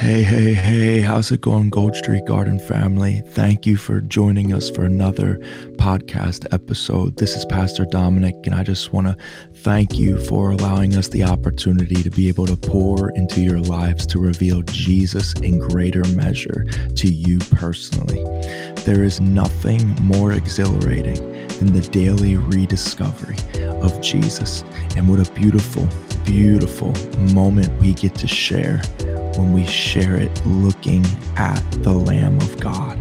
Hey, hey, hey, how's it going, Gold Street Garden family? Thank you for joining us for another podcast episode. This is Pastor Dominic, and I just want to thank you for allowing us the opportunity to be able to pour into your lives to reveal Jesus in greater measure to you personally. There is nothing more exhilarating than the daily rediscovery of Jesus. And what a beautiful, beautiful moment we get to share when we share it looking at the Lamb of God.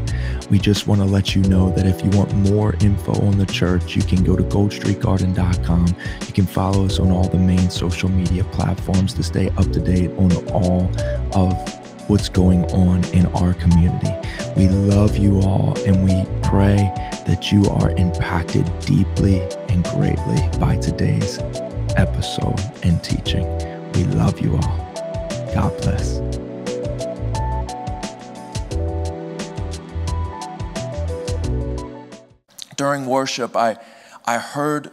We just want to let you know that if you want more info on the church, you can go to goldstreetgarden.com. You can follow us on all the main social media platforms to stay up to date on all of what's going on in our community. We love you all and we pray that you are impacted deeply and greatly by today's episode and teaching. We love you all. God bless. During worship, I, I heard,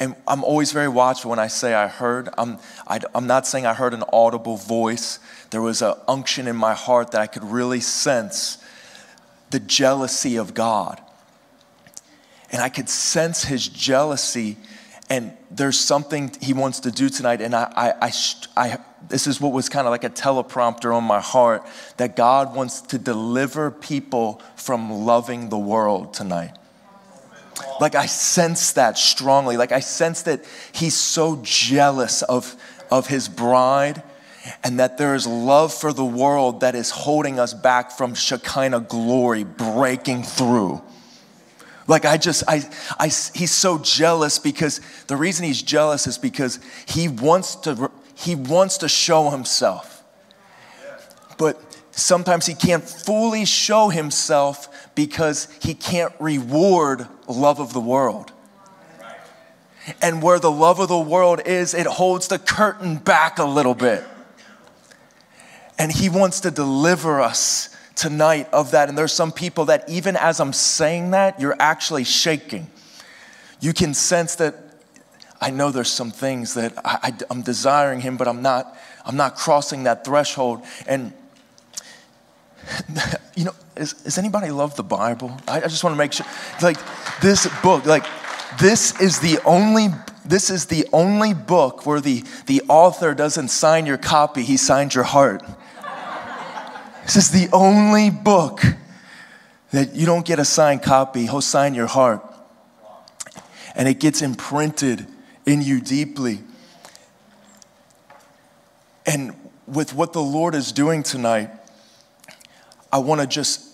and I'm always very watchful when I say I heard. I'm, I, I'm not saying I heard an audible voice. There was an unction in my heart that I could really sense the jealousy of God. And I could sense his jealousy and there's something he wants to do tonight and I, I, I, I, this is what was kind of like a teleprompter on my heart that god wants to deliver people from loving the world tonight. Like i sense that strongly. Like i sense that he's so jealous of of his bride and that there is love for the world that is holding us back from shekinah glory breaking through. Like I just, I, I, he's so jealous because the reason he's jealous is because he wants to, he wants to show himself. But sometimes he can't fully show himself because he can't reward love of the world. And where the love of the world is, it holds the curtain back a little bit. And he wants to deliver us tonight of that. And there's some people that, even as I'm saying that, you're actually shaking. You can sense that I know there's some things that I, am desiring Him, but I'm not, I'm not crossing that threshold. And, you know, is, does anybody love the Bible? I, I just want to make sure. Like, this book, like, this is the only this is the only book where the, the author doesn't sign your copy, he signs your heart. This is the only book that you don't get a signed copy. He'll sign your heart. And it gets imprinted in you deeply. And with what the Lord is doing tonight, I want to just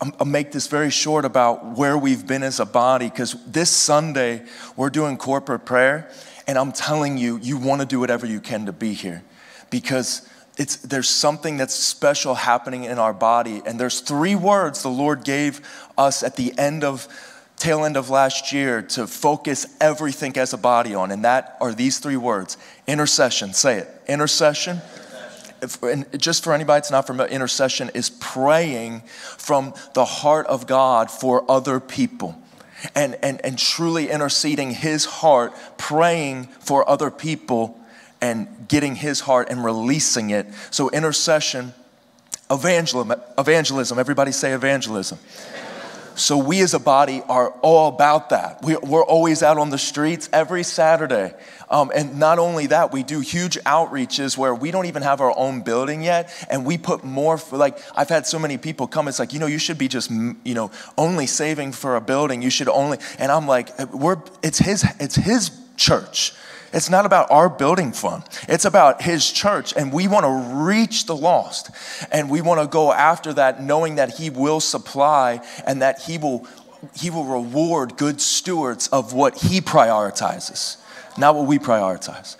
I'll make this very short about where we've been as a body because this Sunday we're doing corporate prayer, and I'm telling you, you want to do whatever you can to be here because it's, there's something that's special happening in our body. And there's three words the Lord gave us at the end of, tail end of last year to focus everything as a body on. And that are these three words intercession. Say it. Intercession. If, and just for anybody that's not familiar, intercession is praying from the heart of God for other people. And, and, and truly interceding his heart, praying for other people and getting his heart and releasing it. So, intercession, evangelism, evangelism everybody say evangelism. So, we as a body are all about that. We, are always out on the streets every Saturday. Um, and not only that, we do huge outreaches where we don't even have our own building yet. And we put more, for, like, I've had so many people come, it's like, you know, you should be just, you know, only saving for a building. You should only, and I'm like, we're, it's his, it's his church. It's not about our building fund. It's about his church. And we want to reach the lost. And we want to go after that knowing that he will supply and that he will, he will reward good stewards of what he prioritizes, not what we prioritize.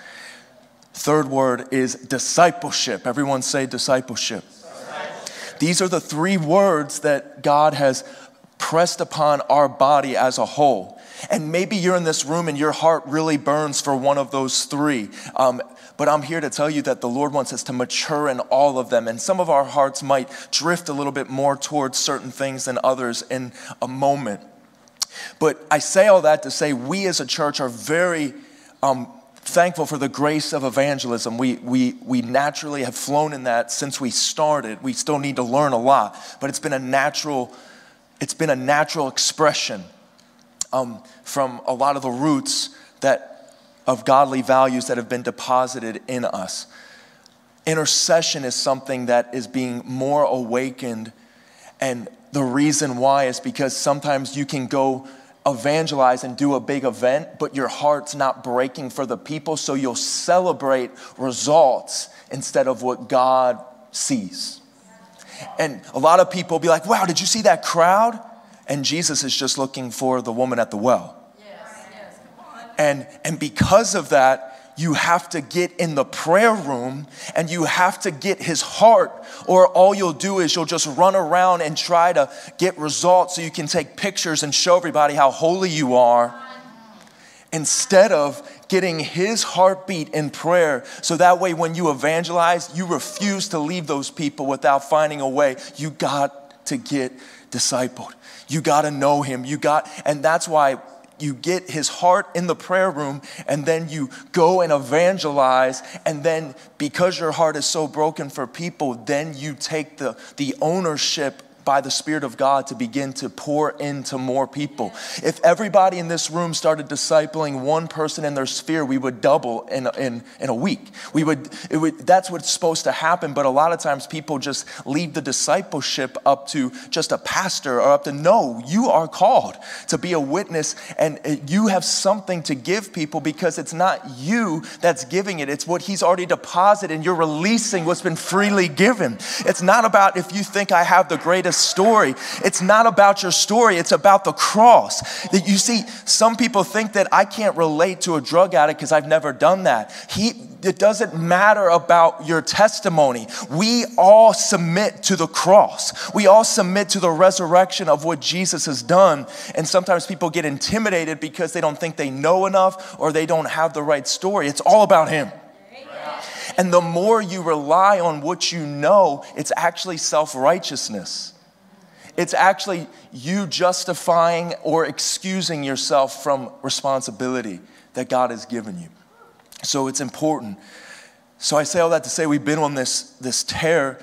Third word is discipleship. Everyone say discipleship. discipleship. These are the three words that God has pressed upon our body as a whole. And maybe you're in this room and your heart really burns for one of those three. Um, but I'm here to tell you that the Lord wants us to mature in all of them. And some of our hearts might drift a little bit more towards certain things than others in a moment. But I say all that to say we as a church are very um, thankful for the grace of evangelism. We, we, we naturally have flown in that since we started. We still need to learn a lot, but it's been a natural, it's been a natural expression um, from a lot of the roots that of godly values that have been deposited in us. Intercession is something that is being more awakened, and the reason why is because sometimes you can go evangelize and do a big event, but your heart's not breaking for the people, so you'll celebrate results instead of what God sees. And a lot of people will be like, wow, did you see that crowd? And Jesus is just looking for the woman at the well. Yes. Yes. And, and because of that, you have to get in the prayer room and you have to get his heart, or all you'll do is you'll just run around and try to get results so you can take pictures and show everybody how holy you are instead of getting his heartbeat in prayer so that way when you evangelize you refuse to leave those people without finding a way you got to get discipled you got to know him. You got and that's why you get his heart in the prayer room and then you go and evangelize and then because your heart is so broken for people then you take the, the ownership by the Spirit of God to begin to pour into more people. If everybody in this room started discipling one person in their sphere, we would double in, in, in a week. We would, it would, that's what's supposed to happen, but a lot of times people just leave the discipleship up to just a pastor or up to, no, you are called to be a witness and you have something to give people because it's not you that's giving it, it's what He's already deposited and you're releasing what's been freely given. It's not about if you think I have the greatest story. It's not about your story, it's about the cross. That you see, some people think that I can't relate to a drug addict because I've never done that. He it doesn't matter about your testimony. We all submit to the cross. We all submit to the resurrection of what Jesus has done. And sometimes people get intimidated because they don't think they know enough or they don't have the right story. It's all about Him. And the more you rely on what you know, it's actually self righteousness. It's actually you justifying or excusing yourself from responsibility that God has given you. So it's important. So I say all that to say we've been on this, this tear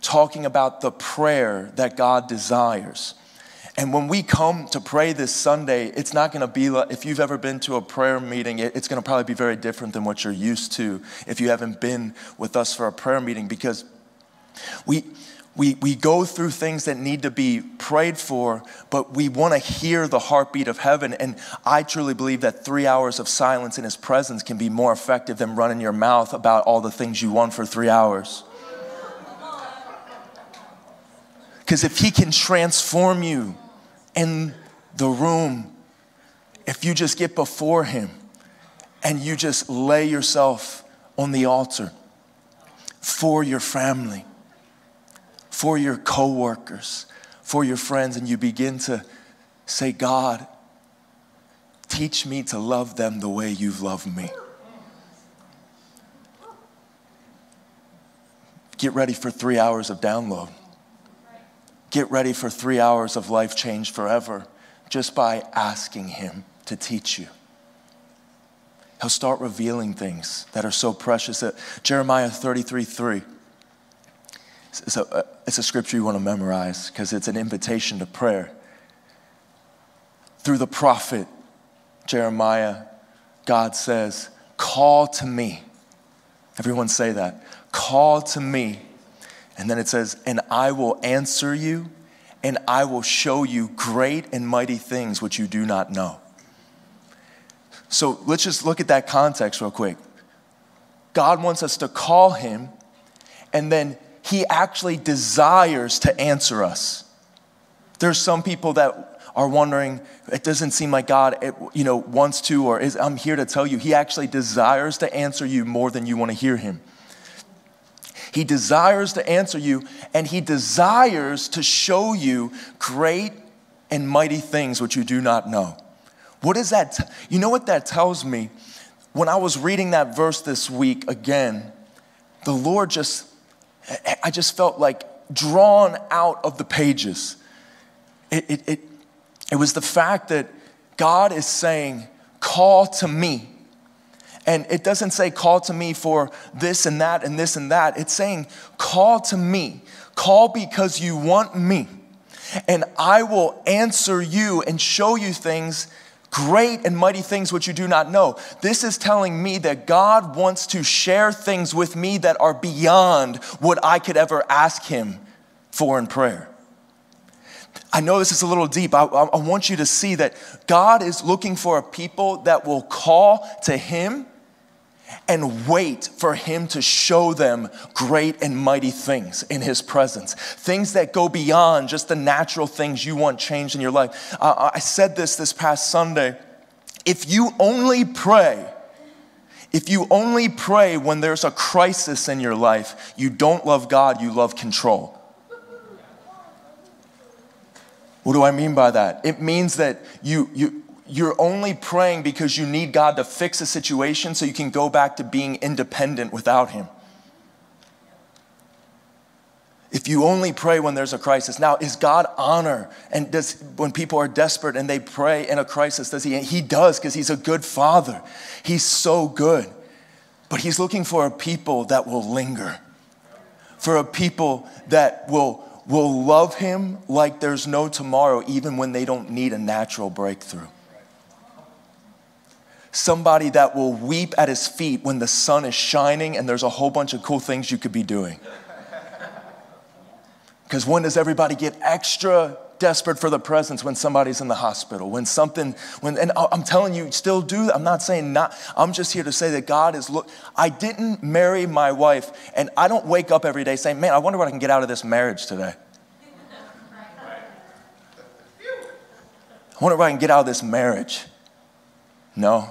talking about the prayer that God desires. And when we come to pray this Sunday, it's not going to be like, if you've ever been to a prayer meeting, it's going to probably be very different than what you're used to if you haven't been with us for a prayer meeting because we, we, we go through things that need to be prayed for, but we want to hear the heartbeat of heaven. And I truly believe that three hours of silence in His presence can be more effective than running your mouth about all the things you want for three hours. Because if He can transform you in the room, if you just get before Him and you just lay yourself on the altar for your family for your coworkers, for your friends, and you begin to say, God, teach me to love them the way you've loved me. Get ready for three hours of download. Get ready for three hours of life change forever just by asking Him to teach you. He'll start revealing things that are so precious that Jeremiah 33 3 it's a, uh, it's a scripture you want to memorize because it's an invitation to prayer. Through the prophet Jeremiah, God says, Call to me. Everyone say that. Call to me. And then it says, And I will answer you, and I will show you great and mighty things which you do not know. So let's just look at that context real quick. God wants us to call him, and then he actually desires to answer us. There's some people that are wondering, it doesn't seem like God, it, you know, wants to, or is, I'm here to tell you, He actually desires to answer you more than you want to hear Him. He desires to answer you, and He desires to show you great and mighty things which you do not know. What is that? T- you know what that tells me? When I was reading that verse this week again, the Lord just I just felt like drawn out of the pages. It, it, it, it was the fact that God is saying, Call to me, And it doesn't say call to me for this and that and this and that. It's saying call to me. Call because you want me. And I will answer you and show you things, great and mighty things which you do not know. This is telling me that God wants to share things with me that are beyond what I could ever ask Him for in prayer. I know this is a little deep. I, I, want you to see that God is looking for a people that will call to Him and wait for Him to show them great and mighty things in His presence. Things that go beyond just the natural things you want changed in your life. Uh, I said this this past Sunday. If you only pray, if you only pray when there's a crisis in your life, you don't love God, you love control. What do I mean by that? It means that you, you, you're only praying because you need God to fix a situation so you can go back to being independent without Him. If you only pray when there's a crisis. Now, is God honor? And does when people are desperate and they pray in a crisis, does he? He does because he's a good father. He's so good. But he's looking for a people that will linger, for a people that will, will love him like there's no tomorrow, even when they don't need a natural breakthrough somebody that will weep at his feet when the sun is shining and there's a whole bunch of cool things you could be doing. Because when does everybody get extra desperate for the presence when somebody's in the hospital? When something, when, and I'm telling you, still do. I'm not saying not, I'm just here to say that God is, look, I didn't marry my wife and I don't wake up every day saying, man, I wonder what I can get out of this marriage today. I wonder what I can get out of this marriage. No.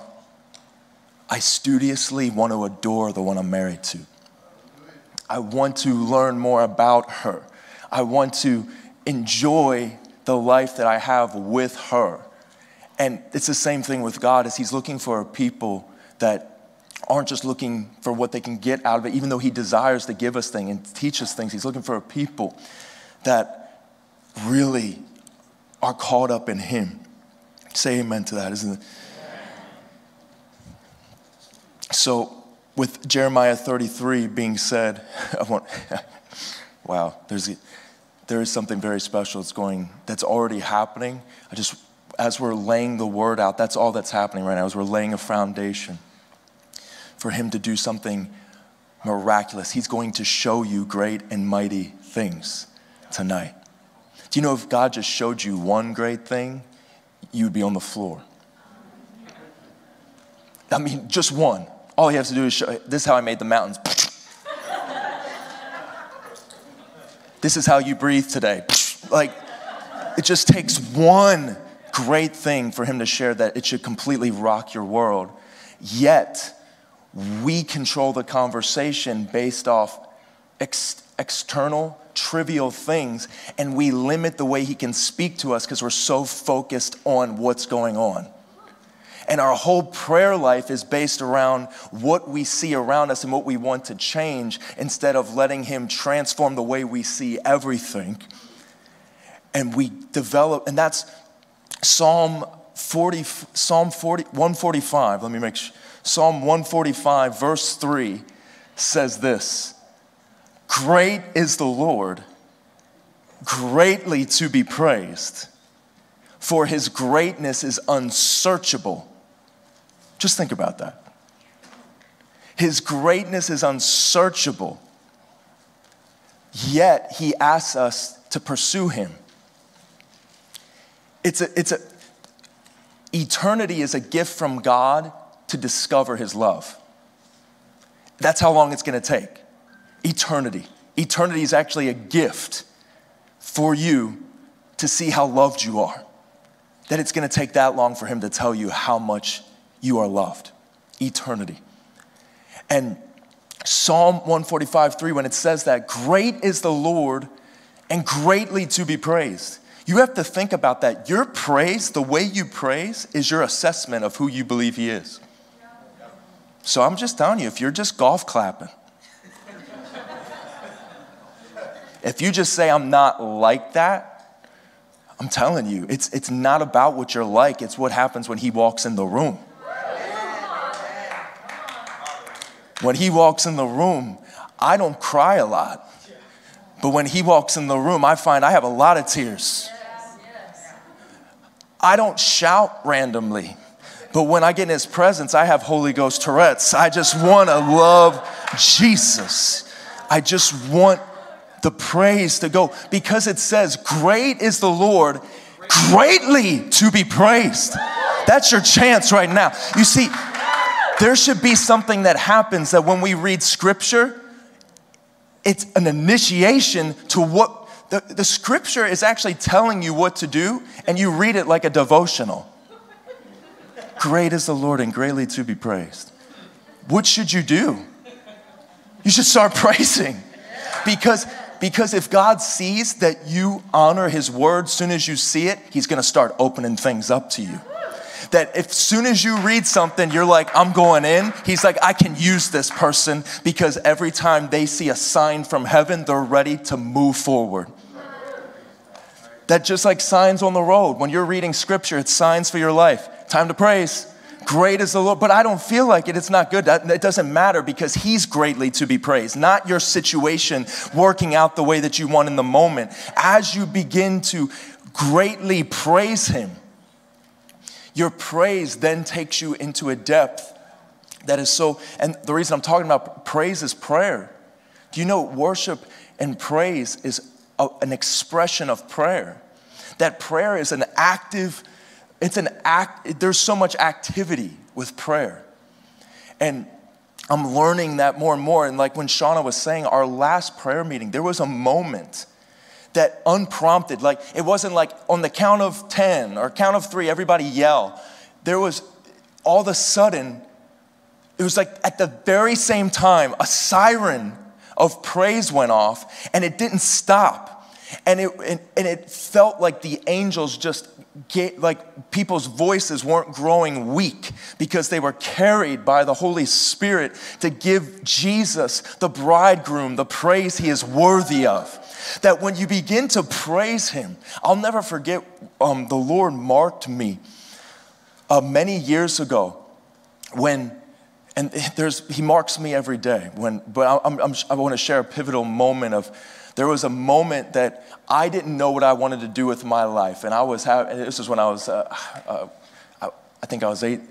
I studiously want to adore the one I'm married to. I want to learn more about her. I want to enjoy the life that I have with her. And it's the same thing with God as he's looking for people that aren't just looking for what they can get out of it, even though he desires to give us things and teach us things. He's looking for a people that really are caught up in him. Say amen to that, isn't it? So, with Jeremiah 33 being said, I want, wow, there's, there is something very special that's going, that's already happening. I just, as we're laying the word out, that's all that's happening right now, as we're laying a foundation for Him to do something miraculous. He's going to show you great and mighty things tonight. Do you know if God just showed you one great thing, you'd be on the floor? I mean, just one. All he has to do is show, this is how I made the mountains. this is how you breathe today. like, it just takes one great thing for him to share that it should completely rock your world. Yet, we control the conversation based off ex- external, trivial things, and we limit the way he can speak to us because we're so focused on what's going on. And our whole prayer life is based around what we see around us and what we want to change instead of letting Him transform the way we see everything. And we develop, and that's Psalm 40, Psalm 40, 145. Let me make sure. Psalm 145, verse 3 says this Great is the Lord, greatly to be praised, for his greatness is unsearchable. Just think about that. His greatness is unsearchable, yet he asks us to pursue him. It's a, it's a, eternity is a gift from God to discover his love. That's how long it's going to take. Eternity. Eternity is actually a gift for you to see how loved you are. That it's going to take that long for him to tell you how much you are loved. Eternity. And Psalm 145 3, when it says that, great is the Lord and greatly to be praised. You have to think about that. Your praise, the way you praise, is your assessment of who you believe He is. So I'm just telling you, if you're just golf clapping, if you just say, I'm not like that, I'm telling you, it's, it's not about what you're like, it's what happens when He walks in the room. When he walks in the room, I don't cry a lot. But when he walks in the room, I find I have a lot of tears. I don't shout randomly. But when I get in his presence, I have Holy Ghost Tourette's. I just want to love Jesus. I just want the praise to go because it says, Great is the Lord, greatly to be praised. That's your chance right now. You see, there should be something that happens that when we read scripture, it's an initiation to what the, the scripture is actually telling you what to do, and you read it like a devotional. Great is the Lord and greatly to be praised. What should you do? You should start praising. Because, because if God sees that you honor his word soon as you see it, he's gonna start opening things up to you that if soon as you read something, you're like, I'm going in, he's like, I can use this person because every time they see a sign from heaven, they're ready to move forward. That just like signs on the road, when you're reading scripture, it's signs for your life. Time to praise. Great is the Lord, but I don't feel like it. It's not good. That, it doesn't matter because He's greatly to be praised, not your situation working out the way that you want in the moment. As you begin to greatly praise Him, your praise then takes you into a depth that is so, and the reason I'm talking about praise is prayer. Do you know worship and praise is a, an expression of prayer? That prayer is an active, it's an act, there's so much activity with prayer. And I'm learning that more and more. And like when Shauna was saying, our last prayer meeting, there was a moment that unprompted, like it wasn't like on the count of 10 or count of three, everybody yell. There was all of a sudden, it was like at the very same time, a siren of praise went off and it didn't stop. And it, and, and it felt like the angels just get, like people's voices weren't growing weak because they were carried by the Holy Spirit to give Jesus, the bridegroom, the praise he is worthy of. That when you begin to praise Him, I'll never forget um, the Lord marked me uh, many years ago when, and there's, He marks me every day. When, but I'm, I'm, I want to share a pivotal moment of, there was a moment that I didn't know what I wanted to do with my life. And I was having, this was when I was, uh, uh, I think I was eight,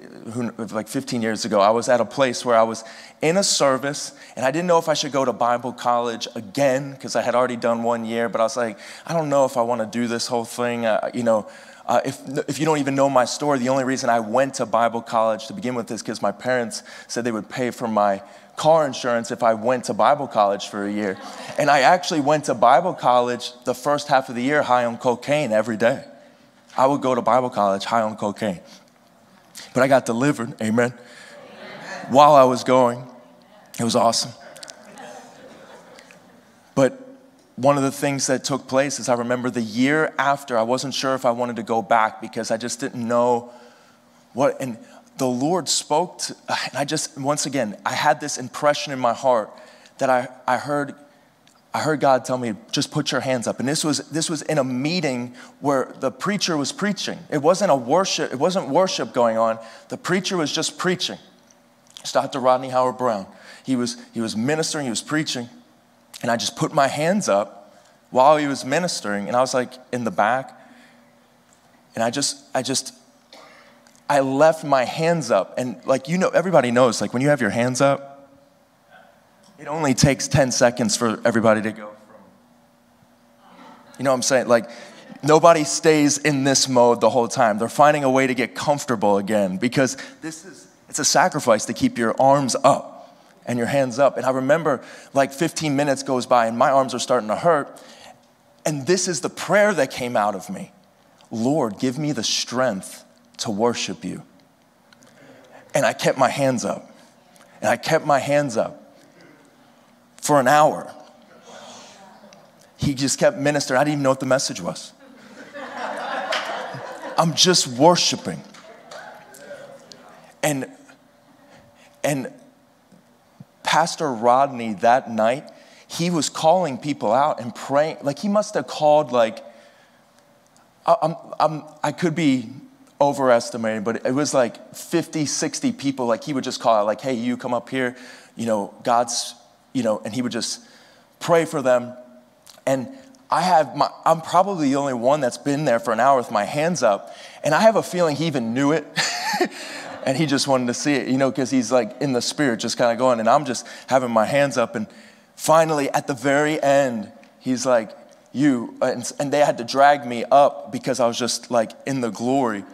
like 15 years ago, I was at a place where I was in a service and I didn't know if I should go to Bible college again because I had already done one year, but I was like, I don't know if I want to do this whole thing. Uh, you know, uh, if, if you don't even know my story, the only reason I went to Bible college to begin with is because my parents said they would pay for my car insurance if I went to Bible college for a year. And I actually went to Bible college the first half of the year high on cocaine every day. I would go to Bible college high on cocaine. But I got delivered, amen, while I was going. It was awesome. But one of the things that took place is I remember the year after, I wasn't sure if I wanted to go back because I just didn't know what, and the Lord spoke to, and I just, once again, I had this impression in my heart that I, I heard I heard God tell me, just put your hands up. And this was, this was in a meeting where the preacher was preaching. It wasn't a worship, it wasn't worship going on. The preacher was just preaching. It's Dr. Rodney Howard Browne. He was, he was ministering, he was preaching. And I just put my hands up while he was ministering. And I was like in the back. And I just, I just, I left my hands up. And like, you know, everybody knows, like when you have your hands up, it only takes 10 seconds for everybody to go from. You know what I'm saying? Like, nobody stays in this mode the whole time. They're finding a way to get comfortable again because this is, it's a sacrifice to keep your arms up and your hands up. And I remember like 15 minutes goes by and my arms are starting to hurt. And this is the prayer that came out of me Lord, give me the strength to worship you. And I kept my hands up. And I kept my hands up for an hour. He just kept ministering. I didn't even know what the message was. I'm just worshiping. And and Pastor Rodney that night, he was calling people out and praying. Like he must have called like I'm, I'm, I could be overestimating, but it was like 50, 60 people. Like he would just call out, like, hey, you come up here, you know, God's, you know, and he would just pray for them. And I have my, I'm probably the only one that's been there for an hour with my hands up. And I have a feeling he even knew it. and he just wanted to see it, you know, because he's like in the spirit, just kind of going. And I'm just having my hands up. And finally, at the very end, he's like, You. And, and they had to drag me up because I was just like in the glory.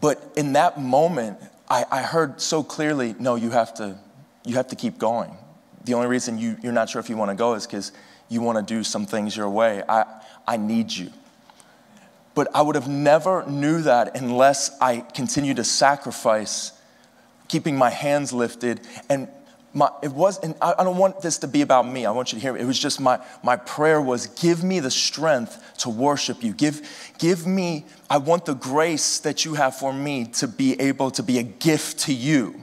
But in that moment, I, I heard so clearly, No, you have to, you have to keep going. The only reason you, you're not sure if you want to go is because you want to do some things your way. I, I need you. But I would have never knew that unless I continued to sacrifice, keeping my hands lifted. And my, it was, and I, I don't want this to be about me. I want you to hear me. It was just my, my prayer was give me the strength to worship you. Give, give me, I want the grace that you have for me to be able to be a gift to you,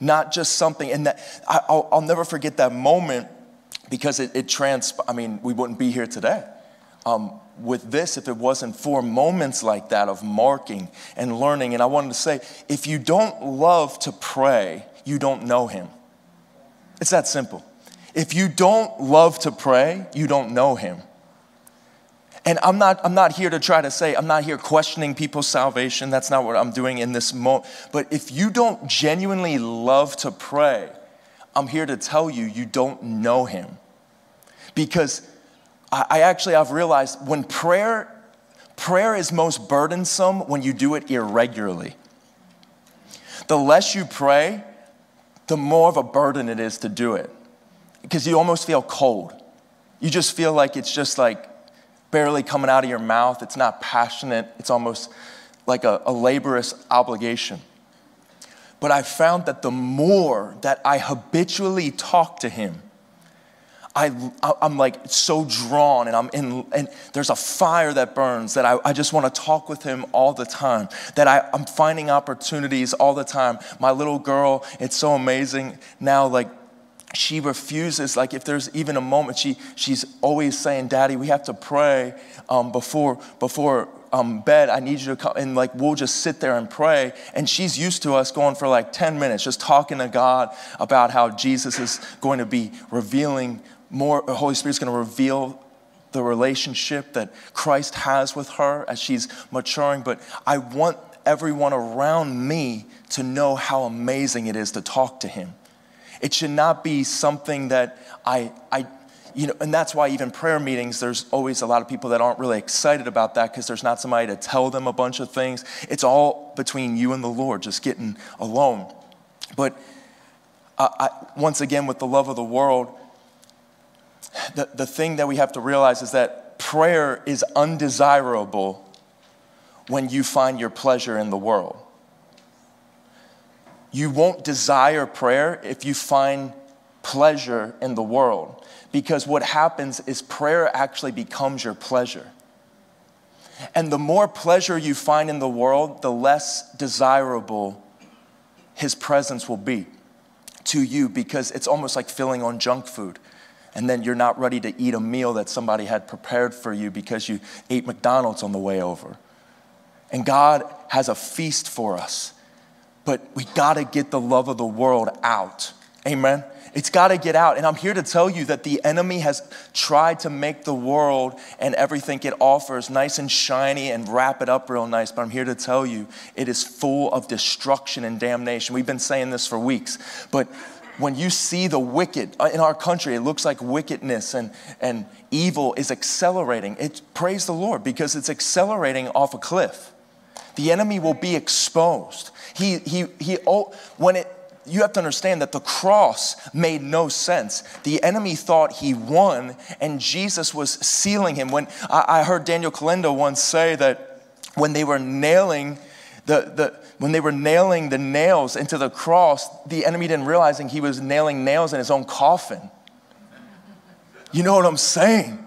not just something. And that I, will I'll never forget that moment because it, it trans, I mean, we wouldn't be here today. Um, with this, if it wasn't for moments like that of marking and learning. And I wanted to say, if you don't love to pray, you don't know Him. It's that simple. If you don't love to pray, you don't know Him. And I'm not, I'm not here to try to say, I'm not here questioning people's salvation. That's not what I'm doing in this moment. But if you don't genuinely love to pray, I'm here to tell you, you don't know him. Because I, I actually, I've realized when prayer, prayer is most burdensome when you do it irregularly. The less you pray, the more of a burden it is to do it. Because you almost feel cold. You just feel like it's just like barely coming out of your mouth. It's not passionate. It's almost like a, a laborious obligation. But I found that the more that I habitually talk to him, I, I'm like so drawn and I'm in, and there's a fire that burns that I, I just want to talk with him all the time. That I, I'm finding opportunities all the time. My little girl, it's so amazing now, like she refuses like if there's even a moment she she's always saying daddy we have to pray um, before before um, bed, I need you to come. And like, we'll just sit there and pray. And she's used to us going for like 10 minutes, just talking to God about how Jesus is going to be revealing more, the Holy Spirit's going to reveal the relationship that Christ has with her as she's maturing. But I want everyone around me to know how amazing it is to talk to Him. It should not be something that I, I you know, and that's why even prayer meetings, there's always a lot of people that aren't really excited about that because there's not somebody to tell them a bunch of things. It's all between you and the Lord, just getting alone. But uh, I, once again, with the love of the world, the, the thing that we have to realize is that prayer is undesirable when you find your pleasure in the world. You won't desire prayer if you find pleasure in the world because what happens is prayer actually becomes your pleasure. And the more pleasure you find in the world, the less desirable his presence will be to you because it's almost like filling on junk food. And then you're not ready to eat a meal that somebody had prepared for you because you ate McDonald's on the way over. And God has a feast for us, but we got to get the love of the world out. Amen. It's got to get out. And I'm here to tell you that the enemy has tried to make the world and everything it offers nice and shiny and wrap it up real nice. But I'm here to tell you it is full of destruction and damnation. We've been saying this for weeks. But when you see the wicked uh, in our country, it looks like wickedness and, and evil is accelerating. It, praise the Lord because it's accelerating off a cliff. The enemy will be exposed. He, he, he, oh, when it, you have to understand that the cross made no sense. The enemy thought he won, and Jesus was sealing him. When I, I heard Daniel Kolenda once say that when they were nailing the, the, when they were nailing the nails into the cross, the enemy didn't realizing he was nailing nails in his own coffin. You know what I'm saying?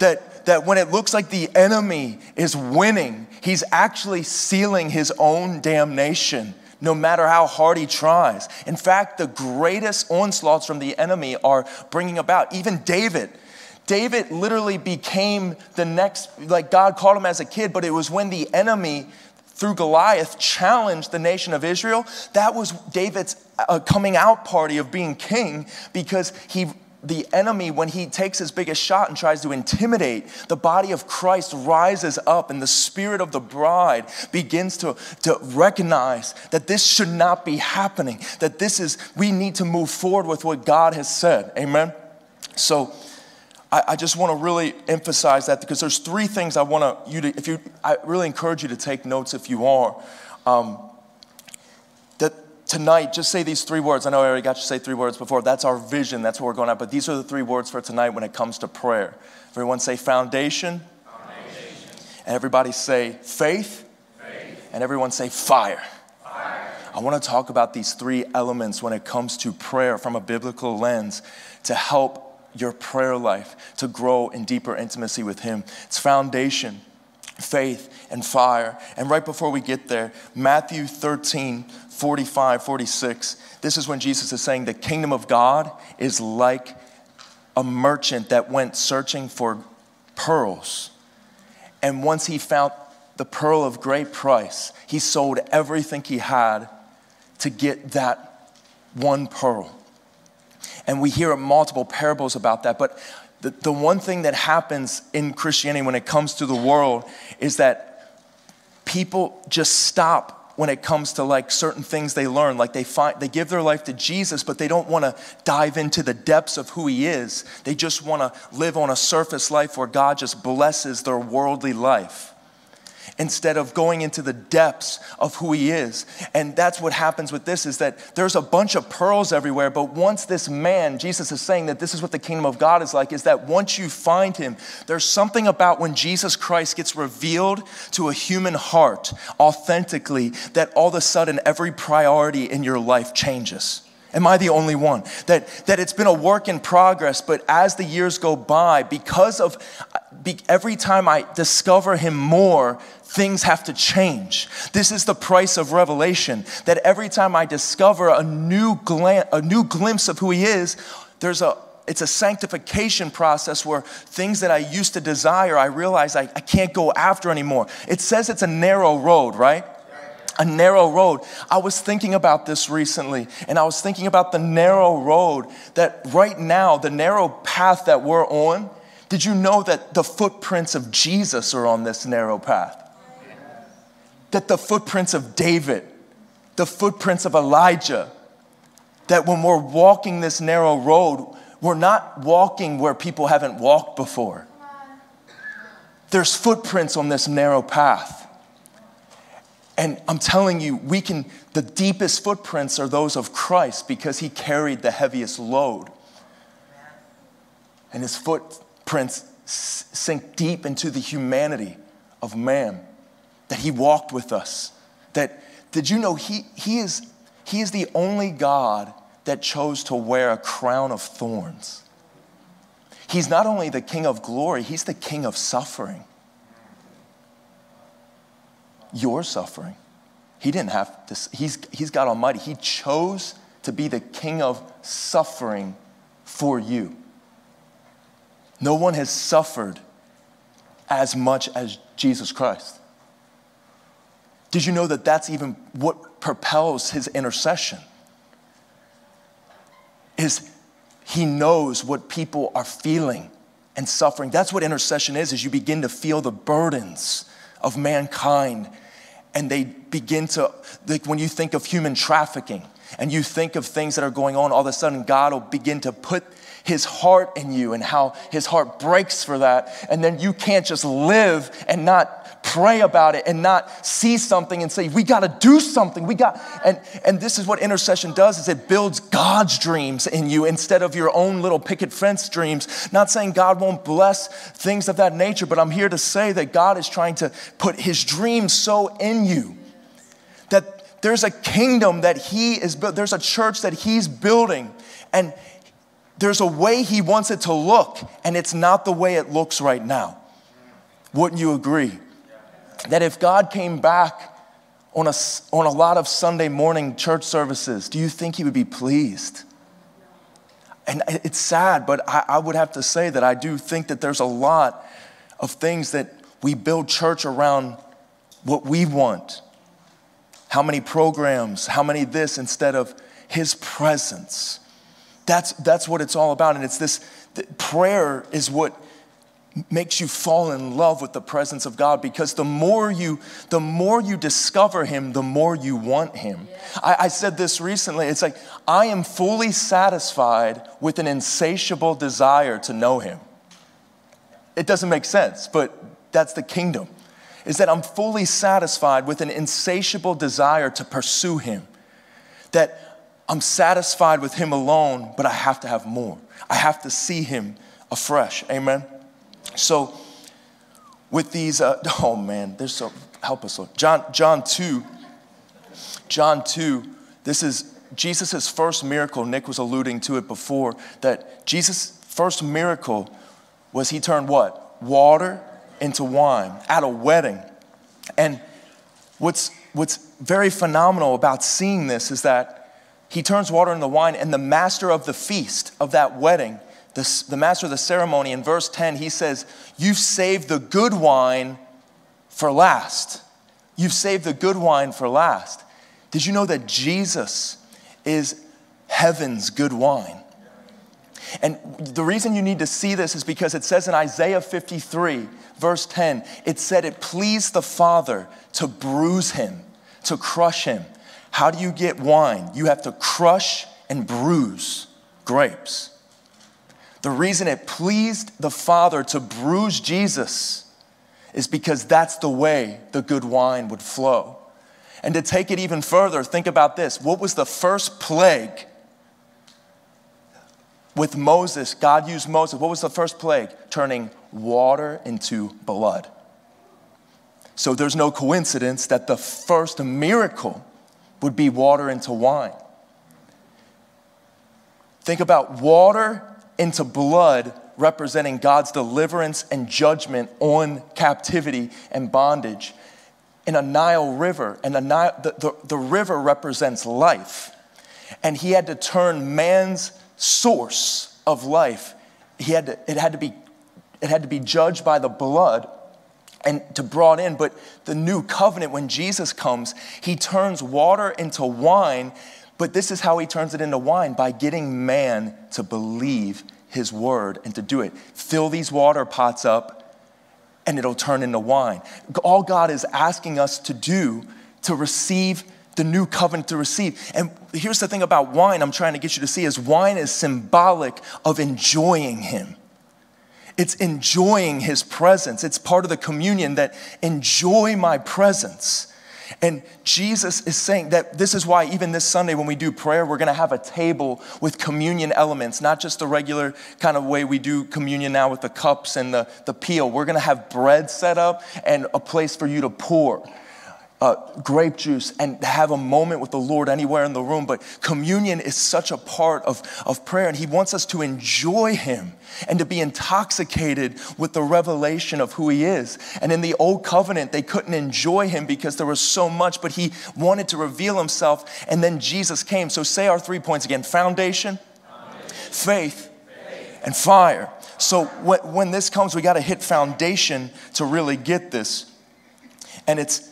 That, that when it looks like the enemy is winning, he's actually sealing his own damnation no matter how hard he tries. In fact, the greatest onslaughts from the enemy are bringing about, even David. David literally became the next, like God called him as a kid, but it was when the enemy through Goliath challenged the nation of Israel. That was David's uh, coming out party of being king because he the enemy, when he takes his biggest shot and tries to intimidate, the body of Christ rises up and the spirit of the bride begins to, to recognize that this should not be happening, that this is, we need to move forward with what God has said. Amen? So, I, just want to really emphasize that because there's three things I want to you to if you I really encourage you to take notes if you are. Um, tonight, just say these three words. I know I already got you to say three words before. That's our vision. That's what we're going at. But these are the three words for tonight when it comes to prayer. Everyone say foundation. foundation. And everybody say faith. faith. And everyone say fire. fire. I want to talk about these three elements when it comes to prayer from a biblical lens to help your prayer life to grow in deeper intimacy with Him. It's foundation, faith, and fire. And right before we get there, Matthew 13, 45, 46, this is when Jesus is saying the kingdom of God is like a merchant that went searching for pearls. And once he found the pearl of great price, he sold everything he had to get that one pearl. And we hear multiple parables about that. But the, the one thing that happens in Christianity when it comes to the world is that people just stop when it comes to like certain things they learn. Like they find they give their life to jesus but they don't want to dive into the depths of who he is. They just want to live on a surface life where god just blesses their worldly life instead of going into the depths of who he is. And that's what happens with this is that there's a bunch of pearls everywhere, but once this man, Jesus is saying that this is what the kingdom of God is like, is that once you find him, there's something about when Jesus Christ gets revealed to a human heart authentically that all of a sudden every priority in your life changes. Am I the only one? That, that it's been a work in progress, but as the years go by, because of be, every time I discover Him more, things have to change. This is the price of revelation. That every time I discover a new, glan- a new glimpse of who He is, there's a, it's a sanctification process where things that I used to desire, I realize I, I can't go after anymore. It says it's a narrow road, right? a narrow road. I was thinking about this recently, and I was thinking about the narrow road that right now, the narrow path that we're on, did you know that the footprints of Jesus are on this narrow path? That the footprints of David, the footprints of Elijah, that when we're walking this narrow road, we're not walking where people haven't walked before. There's footprints on this narrow path. And I'm telling you, we can, the deepest footprints are those of Christ because he carried the heaviest load. And his footprints sink deep into the humanity of man, that he walked with us. That, did you know he, he, is, he is the only God that chose to wear a crown of thorns? He's not only the king of glory, he's the king of suffering. Your suffering. He didn't have to, he's, he's God Almighty. He chose to be the king of suffering for you. No one has suffered as much as Jesus Christ. Did you know that that's even what propels his intercession? Is he knows what people are feeling and suffering. That's what intercession is, is you begin to feel the burdens of mankind and they begin to like when you think of human trafficking and you think of things that are going on all of a sudden God will begin to put his heart in you and how his heart breaks for that. And then you can't just live and not pray about it and not see something and say, we got to do something. We got, and, and this is what intercession does is it builds God's dreams in you instead of your own little picket fence dreams. Not saying God won't bless things of that nature, but I'm here to say that God is trying to put his dreams so in you that there's a kingdom that he is there's a church that he's building and there's a way he wants it to look, and it's not the way it looks right now. Wouldn't you agree? That if God came back on a, on a lot of Sunday morning church services, do you think he would be pleased? and it's sad, but I, I would have to say that I do think that there's a lot of things that we build church around what we want. How many programs, how many this instead of his presence. That's, that's what it's all about. And it's this prayer is what makes you fall in love with the presence of God because the more you the more you discover him the more you want him. I, I, said this recently. It's like I am fully satisfied with an insatiable desire to know him. It doesn't make sense but that's the kingdom is that I'm fully satisfied with an insatiable desire to pursue him. That I'm satisfied with him alone but I have to have more. I have to see him afresh. Amen so, with these, uh, oh man, there's so, help us, Lord. John, John 2, John 2, this is Jesus' first miracle. Nick was alluding to it before, that Jesus' first miracle was he turned what? Water into wine at a wedding. And what's, what's very phenomenal about seeing this is that he turns water into wine, and the master of the feast of that wedding the, the master of the ceremony, in verse 10, he says, You've saved the good wine for last. You've saved the good wine for last. Did you know that Jesus is heaven's good wine? And the reason you need to see this is because it says in Isaiah 53, verse 10, it said it pleased the Father to bruise him, to crush him. How do you get wine? You have to crush and bruise grapes. The reason it pleased the Father to bruise Jesus is because that's the way the good wine would flow. And to take it even further, think about this. What was the first plague with Moses? God used Moses. What was the first plague? Turning water into blood. So there's no coincidence that the first miracle would be water into wine. Think about water into blood representing God's deliverance and judgment on captivity and bondage in a Nile river. And the, Nile, the, the, the river represents life. And he had to turn man's source of life. He had to, it, had to be, it had to be judged by the blood and to brought in. But the new covenant, when Jesus comes, he turns water into wine but this is how he turns it into wine by getting man to believe his word and to do it. Fill these water pots up and it'll turn into wine. All God is asking us to do to receive the new covenant to receive. And here's the thing about wine I'm trying to get you to see is wine is symbolic of enjoying him. It's enjoying his presence. It's part of the communion that enjoy my presence. And Jesus is saying that this is why, even this Sunday, when we do prayer, we're going to have a table with communion elements, not just the regular kind of way we do communion now with the cups and the, the peel. We're going to have bread set up and a place for you to pour uh, grape juice and have a moment with the Lord anywhere in the room. But communion is such a part of, of prayer, and He wants us to enjoy Him and to be intoxicated with the revelation of who He is. And in the Old Covenant, they couldn't enjoy Him because there was so much, but He wanted to reveal Himself, and then Jesus came. So, say our three points again foundation, faith, and fire. So, when this comes, we got to hit foundation to really get this. And it's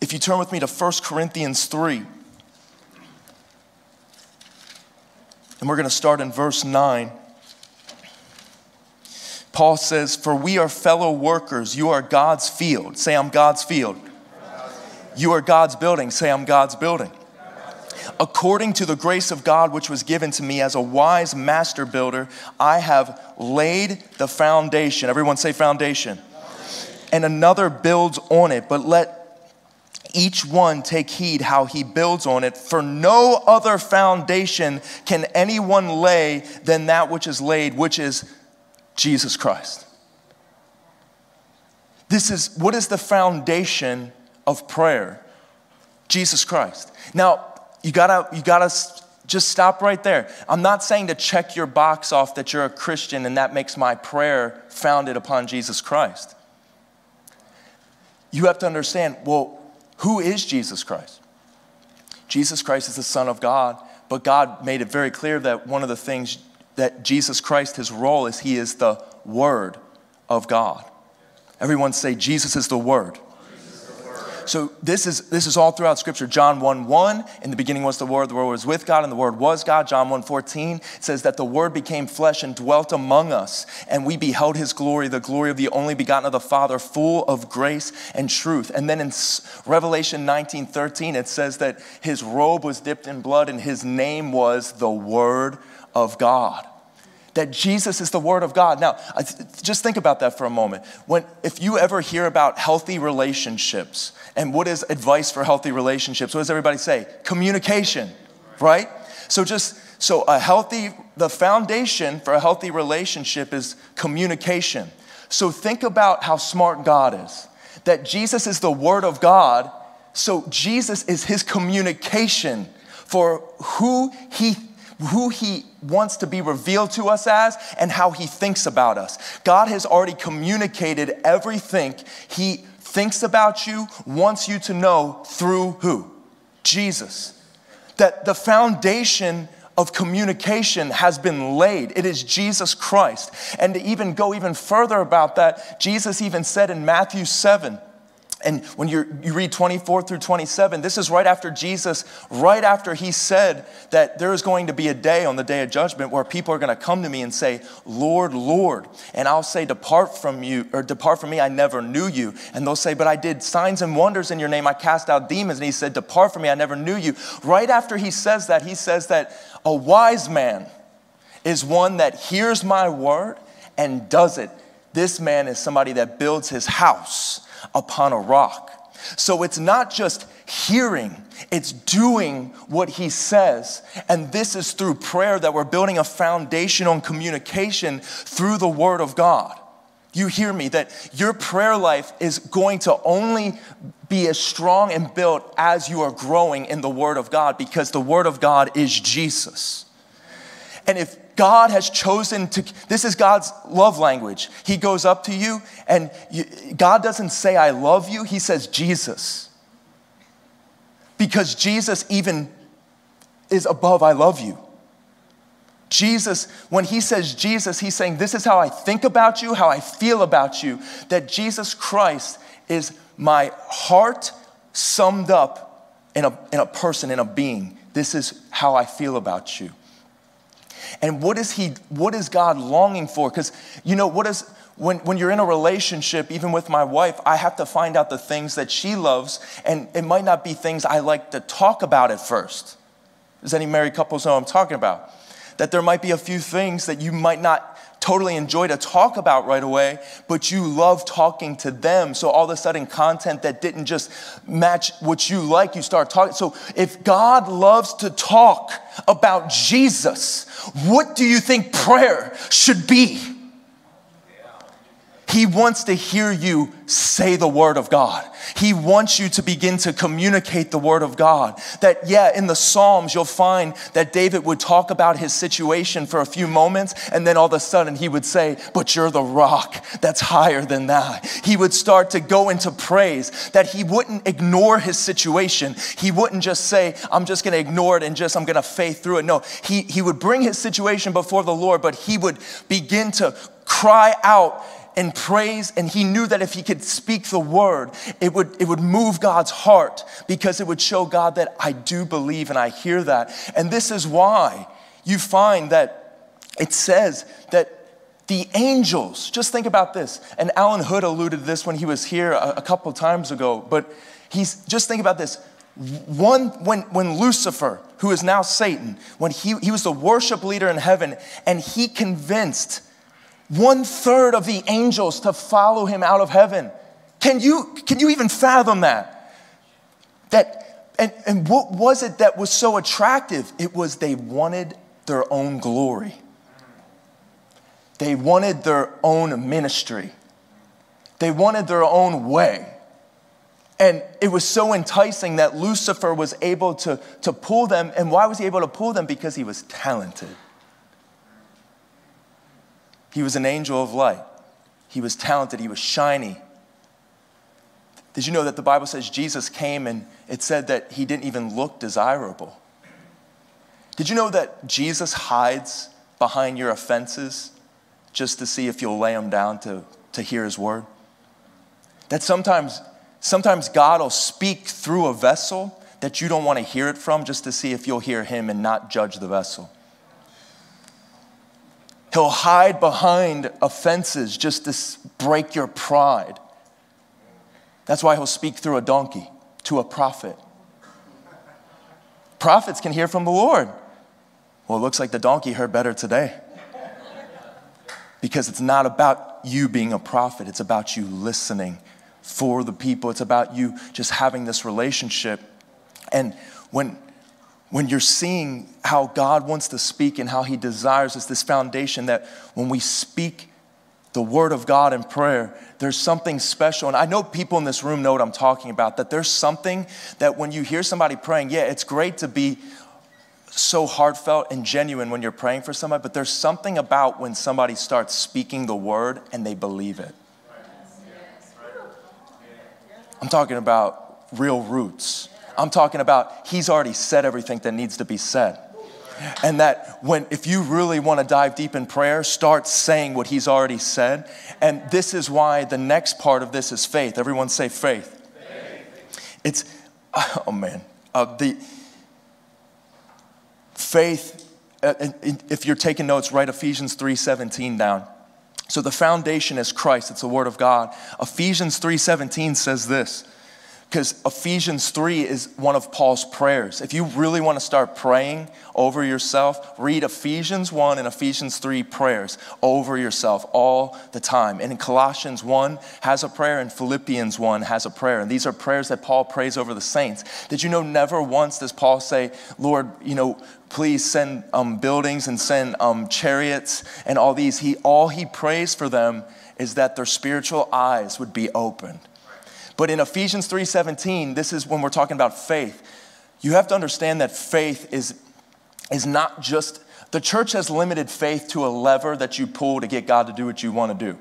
if you turn with me to 1 Corinthians 3, and we're going to start in verse 9. Paul says, For we are fellow workers. You are God's field. Say, I'm God's field. You are God's building. Say, I'm God's building. According to the grace of God which was given to me as a wise master builder, I have laid the foundation. Everyone say foundation. And another builds on it. But let each one take heed how he builds on it, for no other foundation can anyone lay than that which is laid, which is Jesus Christ. This is what is the foundation of prayer? Jesus Christ. Now, you gotta, you gotta just stop right there. I'm not saying to check your box off that you're a Christian and that makes my prayer founded upon Jesus Christ. You have to understand, well, who is Jesus Christ? Jesus Christ is the Son of God, but God made it very clear that one of the things that Jesus Christ, his role is he is the Word of God. Everyone say, Jesus is the Word. So this is this is all throughout Scripture. John 1 1, in the beginning was the Word, the Word was with God, and the Word was God. John 1 14 says that the Word became flesh and dwelt among us, and we beheld his glory, the glory of the only begotten of the Father, full of grace and truth. And then in Revelation 19 13, it says that his robe was dipped in blood, and his name was the Word of God that Jesus is the Word of God. Now, just think about that for a moment. When, if you ever hear about healthy relationships, and what is advice for healthy relationships? What does everybody say? Communication, right? So just so a healthy the foundation for a healthy relationship is communication. So think about how smart God is. That Jesus is the word of God, so Jesus is his communication for who he who he wants to be revealed to us as and how he thinks about us. God has already communicated everything he thinks about you, wants you to know through who? Jesus. That the foundation of communication has been laid. It is Jesus Christ. And to even go even further about that, Jesus even said in Matthew 7 and when you read 24 through 27, this is right after Jesus, right after he said that there is going to be a day on the day of judgment where people are going to come to me and say, Lord, Lord. And I'll say, Depart from you, or depart from me, I never knew you. And they'll say, But I did signs and wonders in your name, I cast out demons. And he said, Depart from me, I never knew you. Right after he says that, he says that a wise man is one that hears my word and does it. This man is somebody that builds his house upon a rock. So it's not just hearing, it's doing what he says. And this is through prayer that we're building a foundation on communication through the word of God. You hear me that your prayer life is going to only be as strong and built as you are growing in the word of God because the word of God is Jesus. And if God has chosen to, this is God's love language. He goes up to you, and you, God doesn't say, I love you, He says, Jesus. Because Jesus even is above, I love you. Jesus, when he says Jesus, he's saying, This is how I think about you, how I feel about you. That Jesus Christ is my heart summed up in a, in a person, in a being. This is how I feel about you. And what is he, what is God longing for? Because you know, what is when, when you're in a relationship, even with my wife, I have to find out the things that she loves, and it might not be things I like to talk about at first. Does any married couples know I'm talking about? That there might be a few things that you might not totally enjoy to talk about right away, but you love talking to them. So all of a sudden, content that didn't just match what you like, you start talking. So if God loves to talk about Jesus, what do you think prayer should be? He wants to hear you say the word of God. He wants you to begin to communicate the word of God. That, yeah, in the Psalms, you'll find that David would talk about his situation for a few moments, and then all of a sudden he would say, But you're the rock that's higher than that. He would start to go into praise, that he wouldn't ignore his situation. He wouldn't just say, I'm just gonna ignore it and just, I'm gonna faith through it. No, he, he would bring his situation before the Lord, but he would begin to cry out and praise, and he knew that if he could speak the word, it would, it would move God's heart because it would show God that I do believe and I hear that. And this is why you find that it says that the angels, just think about this, and Alan Hood alluded to this when he was here a, a couple times ago, but he's just think about this. One, when, when Lucifer, who is now Satan, when he, he was the worship leader in heaven, and he convinced one third of the angels to follow him out of heaven. Can you, can you even fathom that? That and, and what was it that was so attractive? It was they wanted their own glory. They wanted their own ministry. They wanted their own way. And it was so enticing that Lucifer was able to, to pull them. And why was he able to pull them? Because he was talented. He was an angel of light. He was talented. He was shiny. Did you know that the Bible says Jesus came and it said that he didn't even look desirable? Did you know that Jesus hides behind your offenses just to see if you'll lay them down to, to hear his word? That sometimes, sometimes God will speak through a vessel that you don't want to hear it from just to see if you'll hear him and not judge the vessel. He'll hide behind offenses just to break your pride. That's why he'll speak through a donkey to a prophet. Prophets can hear from the Lord. Well, it looks like the donkey heard better today. Because it's not about you being a prophet, it's about you listening for the people. It's about you just having this relationship. And when when you're seeing how God wants to speak and how He desires us, this foundation that when we speak the Word of God in prayer, there's something special. And I know people in this room know what I'm talking about, that there's something that when you hear somebody praying, yeah, it's great to be so heartfelt and genuine when you're praying for somebody, but there's something about when somebody starts speaking the Word and they believe it. I'm talking about real roots. I'm talking about he's already said everything that needs to be said. And that when, if you really want to dive deep in prayer, start saying what he's already said. And this is why the next part of this is faith. Everyone say faith. faith. It's, oh man, uh, the faith, uh, if you're taking notes, write Ephesians 3.17 down. So the foundation is Christ, it's the word of God. Ephesians 3.17 says this, because Ephesians 3 is one of Paul's prayers. If you really want to start praying over yourself, read Ephesians 1 and Ephesians 3 prayers over yourself all the time. And in Colossians 1 has a prayer, and Philippians 1 has a prayer. And these are prayers that Paul prays over the saints. Did you know never once does Paul say, Lord, you know, please send um, buildings and send um, chariots and all these? He, all he prays for them is that their spiritual eyes would be opened but in Ephesians 3:17, this is when we're talking about faith. You have to understand that faith is, is not just the church has limited faith to a lever that you pull to get God to do what you want to do.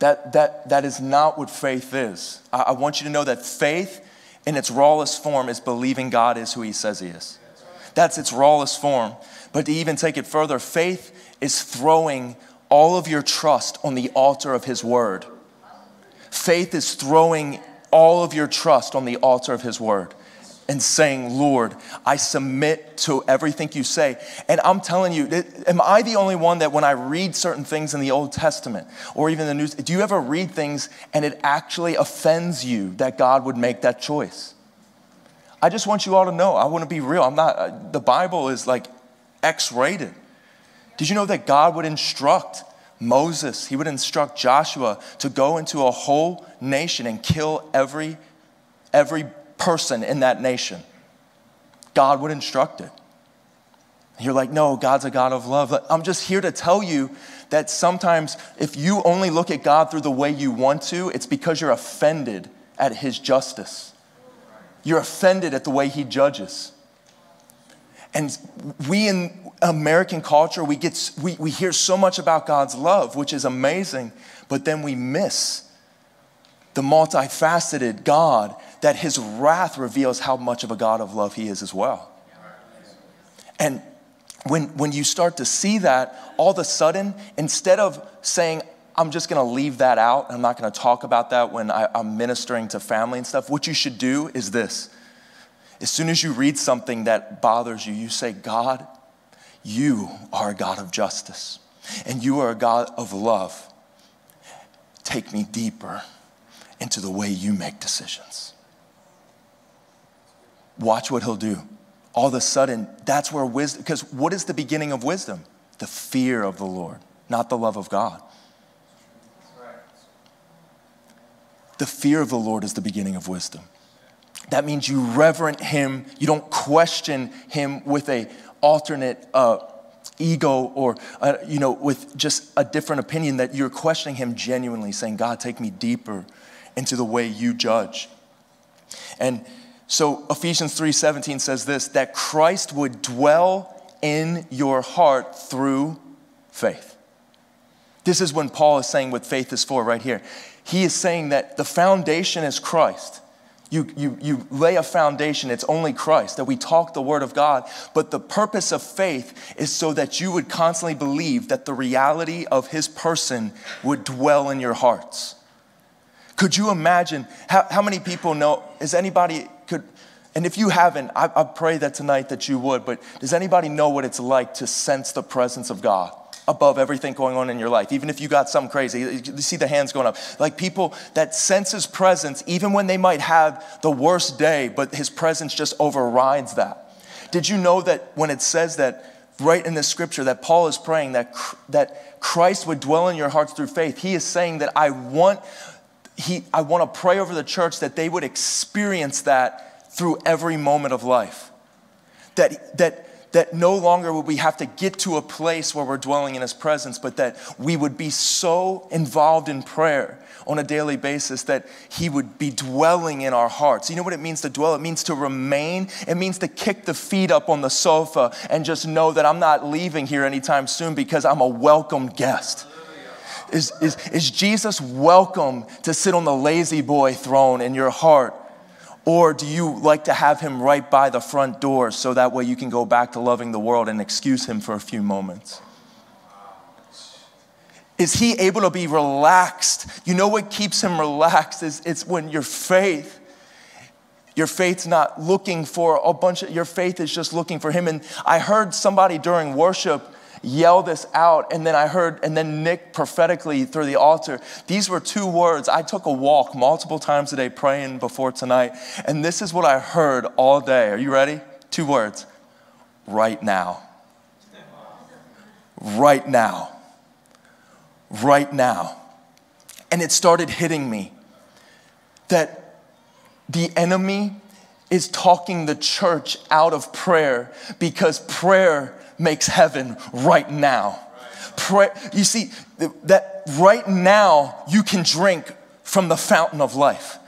That, that, that is not what faith is. I, I want you to know that faith in its rawest form is believing God is who He says He is. That's its rawest form. But to even take it further, faith is throwing all of your trust on the altar of His Word Faith is throwing all of your trust on the altar of His Word and saying, Lord, I submit to everything you say. And I'm telling you, am I the only one that when I read certain things in the Old Testament or even the New, do you ever read things and it actually offends you that God would make that choice? I just want you all to know, I want to be real. I'm not, uh, the Bible is like X rated. Did you know that God would instruct Moses, he would instruct Joshua to go into a whole nation and kill every, every person in that nation. God would instruct it. You're like, no, God's a God of love. I'm just here to tell you that sometimes if you only look at God through the way you want to, it's because you're offended at his justice. You're offended at the way he judges. And we in American culture, we, get, we, we hear so much about God's love, which is amazing, but then we miss the multifaceted God that his wrath reveals how much of a God of love he is as well. And when, when you start to see that, all of a sudden, instead of saying, I'm just gonna leave that out, I'm not gonna talk about that when I, I'm ministering to family and stuff, what you should do is this. As soon as you read something that bothers you, you say, God, you are a God of justice, and you are a God of love. Take me deeper into the way you make decisions. Watch what he'll do. All of a sudden, that's where wisdom, because what is the beginning of wisdom? The fear of the Lord, not the love of God. The fear of the Lord is the beginning of wisdom. That means you reverent him. You don't question him with a alternate uh, ego or, uh, you know, with just a different opinion, that you're questioning Him genuinely, saying, God, take me deeper into the way you judge. And so Ephesians 3:17 says this that Christ would dwell in your heart through faith. This is when Paul is saying what faith is for right here. He is saying that the foundation is Christ. You, you, you lay a foundation, it's only Christ, that we talk the Word of God. But the purpose of faith is so that you would constantly believe that the reality of His person would dwell in your hearts. Could you imagine how, how many people know? Is anybody could, and if you haven't, I, I pray that tonight that you would, but does anybody know what it's like to sense the presence of God? Above everything going on in your life, even if you got something crazy. You see the hands going up. Like people that sense his presence, even when they might have the worst day, but his presence just overrides that. Did you know that when it says that right in the scripture that Paul is praying that, that Christ would dwell in your hearts through faith, he is saying that I want, he, I want to pray over the church that they would experience that through every moment of life. That, that that no longer would we have to get to a place where we're dwelling in His presence, but that we would be so involved in prayer on a daily basis that He would be dwelling in our hearts. You know what it means to dwell? It means to remain, it means to kick the feet up on the sofa and just know that I'm not leaving here anytime soon because I'm a welcome guest. Is, is, is Jesus welcome to sit on the La-Z-Boy throne in your heart? Or do you like to have him right by the front door so that way you can go back to loving the world and excuse him for a few moments? Is he able to be relaxed? You know what keeps him relaxed is it's when your faith, your faith's not looking for a bunch of, your faith is just looking for him. And I heard somebody during worship yell this out. And then I heard, and then Nick prophetically through the altar, these were two words. I took a walk multiple times a day praying before tonight. And this is what I heard all day. Are you ready? Two words right now. Right now. Right now. And it started hitting me that the enemy is talking the church out of prayer because prayer makes heaven right now. Pray, you see, that right now you can drink from the fountain of life.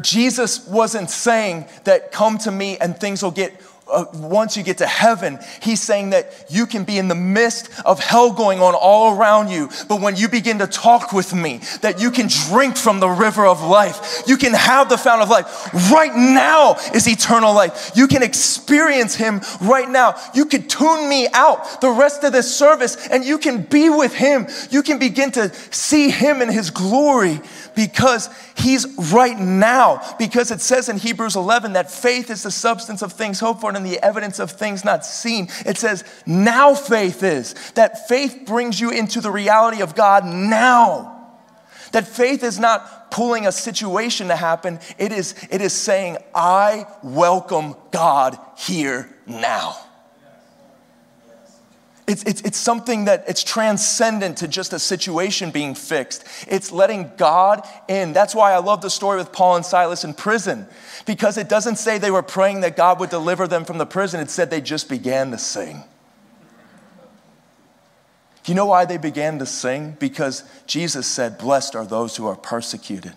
Jesus wasn't saying that come to me and things will get uh, once you get to heaven, he's saying that you can be in the midst of hell going on all around you. But when you begin to talk with me, that you can drink from the river of life, you can have the fountain of life. Right now is eternal life. You can experience him right now. You can tune me out the rest of this service and you can be with him. You can begin to see him in his glory because he's right now. Because it says in Hebrews 11 that faith is the substance of things hoped for and the evidence of things not seen. It says now faith is. That faith brings you into the reality of God now. That faith is not pulling a situation to happen, it is, it is saying, I welcome God here now. It's, it's, it's something that it's transcendent to just a situation being fixed. It's letting God in. That's why I love the story with Paul and Silas in prison, because it doesn't say they were praying that God would deliver them from the prison. It said they just began to sing. You know why they began to sing? Because Jesus said, Blessed are those who are persecuted.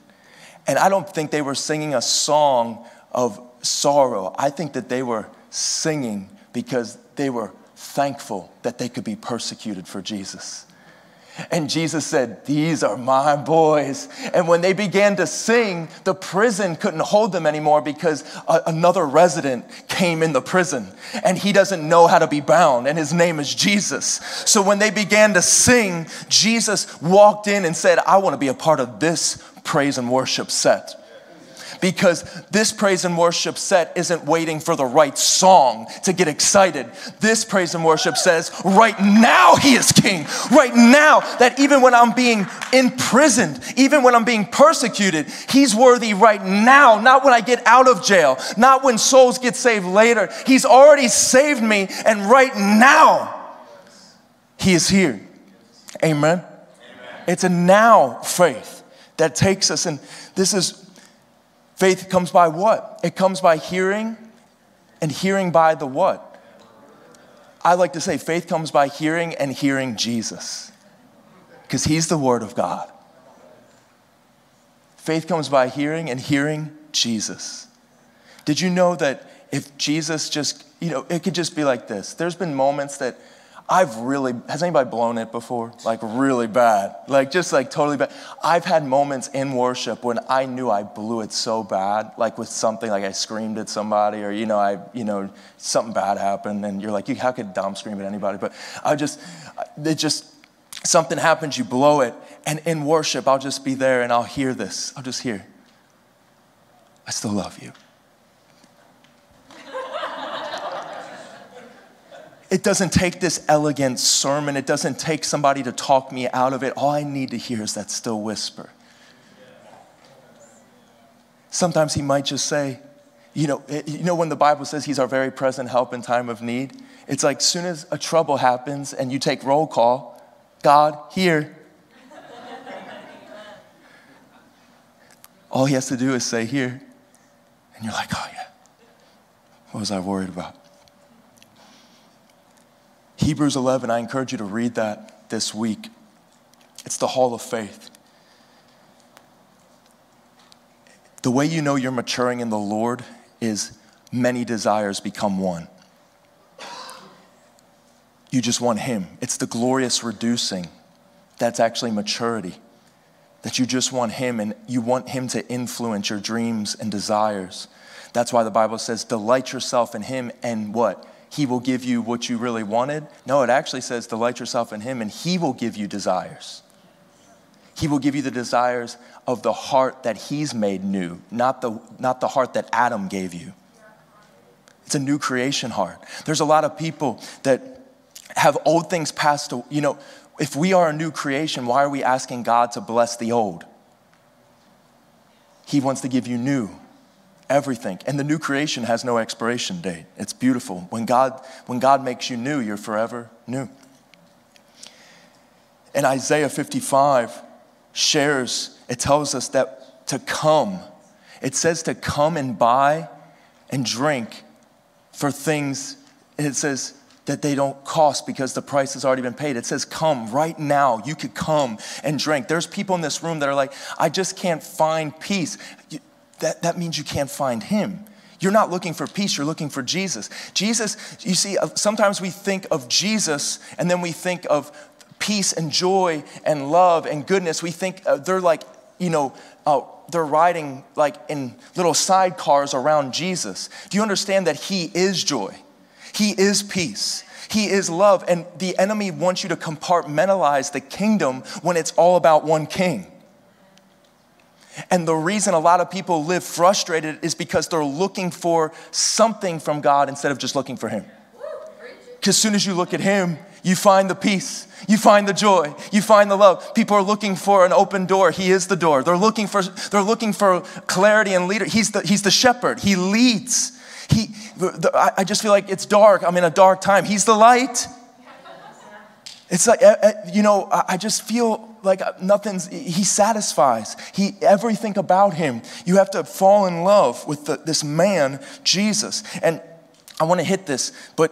And I don't think they were singing a song of sorrow. I think that they were singing because they were thankful that they could be persecuted for Jesus. And Jesus said, These are my boys. And when they began to sing, the prison couldn't hold them anymore because a- another resident came in the prison and he doesn't know how to be bound, and his name is Jesus. So when they began to sing, Jesus walked in and said, I want to be a part of this praise and worship set because this praise and worship set isn't waiting for the right song to get excited. This praise and worship says, right now he is king. Right now, that even when I'm being imprisoned, even when I'm being persecuted, he's worthy right now, not when I get out of jail, not when souls get saved later. He's already saved me, and right now, he is here. Amen. Amen. It's a now faith that takes us, and this is Faith comes by what? It comes by hearing, and hearing by the what? I like to say faith comes by hearing and hearing Jesus, because He's the Word of God. Faith comes by hearing and hearing Jesus. Did you know that if Jesus just, you know, it could just be like this? There's been moments that I've really, has anybody blown it before? Like really bad. Like just like totally bad. I've had moments in worship when I knew I blew it so bad, like with something, like I screamed at somebody or, you know, I, you know, something bad happened and you're like, how could Dom scream at anybody? But I just, it just, something happens, you blow it. And in worship, I'll just be there and I'll hear this. I'll just hear, I still love you. It doesn't take this elegant sermon. It doesn't take somebody to talk me out of it. All I need to hear is that still whisper. Sometimes he might just say, you know, eh, you know when the Bible says he's our very present help in time of need? It's like soon as a trouble happens and you take roll call, God, here. All he has to do is say here. And you're like, oh yeah. What was I worried about? Hebrews 11, I encourage you to read that this week. It's the hall of faith. The way you know you're maturing in the Lord is many desires become one. You just want Him. It's the glorious reducing that's actually maturity. That you just want Him and you want Him to influence your dreams and desires. That's why the Bible says, delight yourself in Him and what? He will give you what you really wanted. No, it actually says, delight yourself in Him and He will give you desires. He will give you the desires of the heart that He's made new, not the, not the heart that Adam gave you. It's a new creation heart. There's a lot of people that have old things passed away. You know, if we are a new creation, why are we asking God to bless the old? He wants to give you new everything. And the new creation has no expiration date. It's beautiful. When God, when God makes you new, you're forever new. And Isaiah 55 shares, it tells us that to come, it says to come and buy and drink for things, it says that they don't cost because the price has already been paid. It says, Come right now. You could come and drink. There's people in this room that are like, I just can't find peace that, that means you can't find him. You're not looking for peace, you're looking for Jesus. Jesus, you see, uh, sometimes we think of Jesus and then we think of peace and joy and love and goodness. We think uh, they're like, you know, uh, they're riding like in little sidecars around Jesus. Do you understand that He is joy? He is peace. He is love. And the enemy wants you to compartmentalize the kingdom when it's all about one king. And the reason a lot of people live frustrated is because they're looking for something from God instead of just looking for Him. Because as soon as you look at Him, you find the peace, you find the joy, you find the love. People are looking for an open door. He is the door. They're looking for, they're looking for clarity and leader. He's the, he's the shepherd. He leads. He, the, the, I just feel like it's dark. I'm in a dark time. He's the light. It's like, eh, eh, you know, I just feel like uh, nothing's, he satisfies. He, everything about him, you have to fall in love with the, this man, Jesus. And I want to hit this, but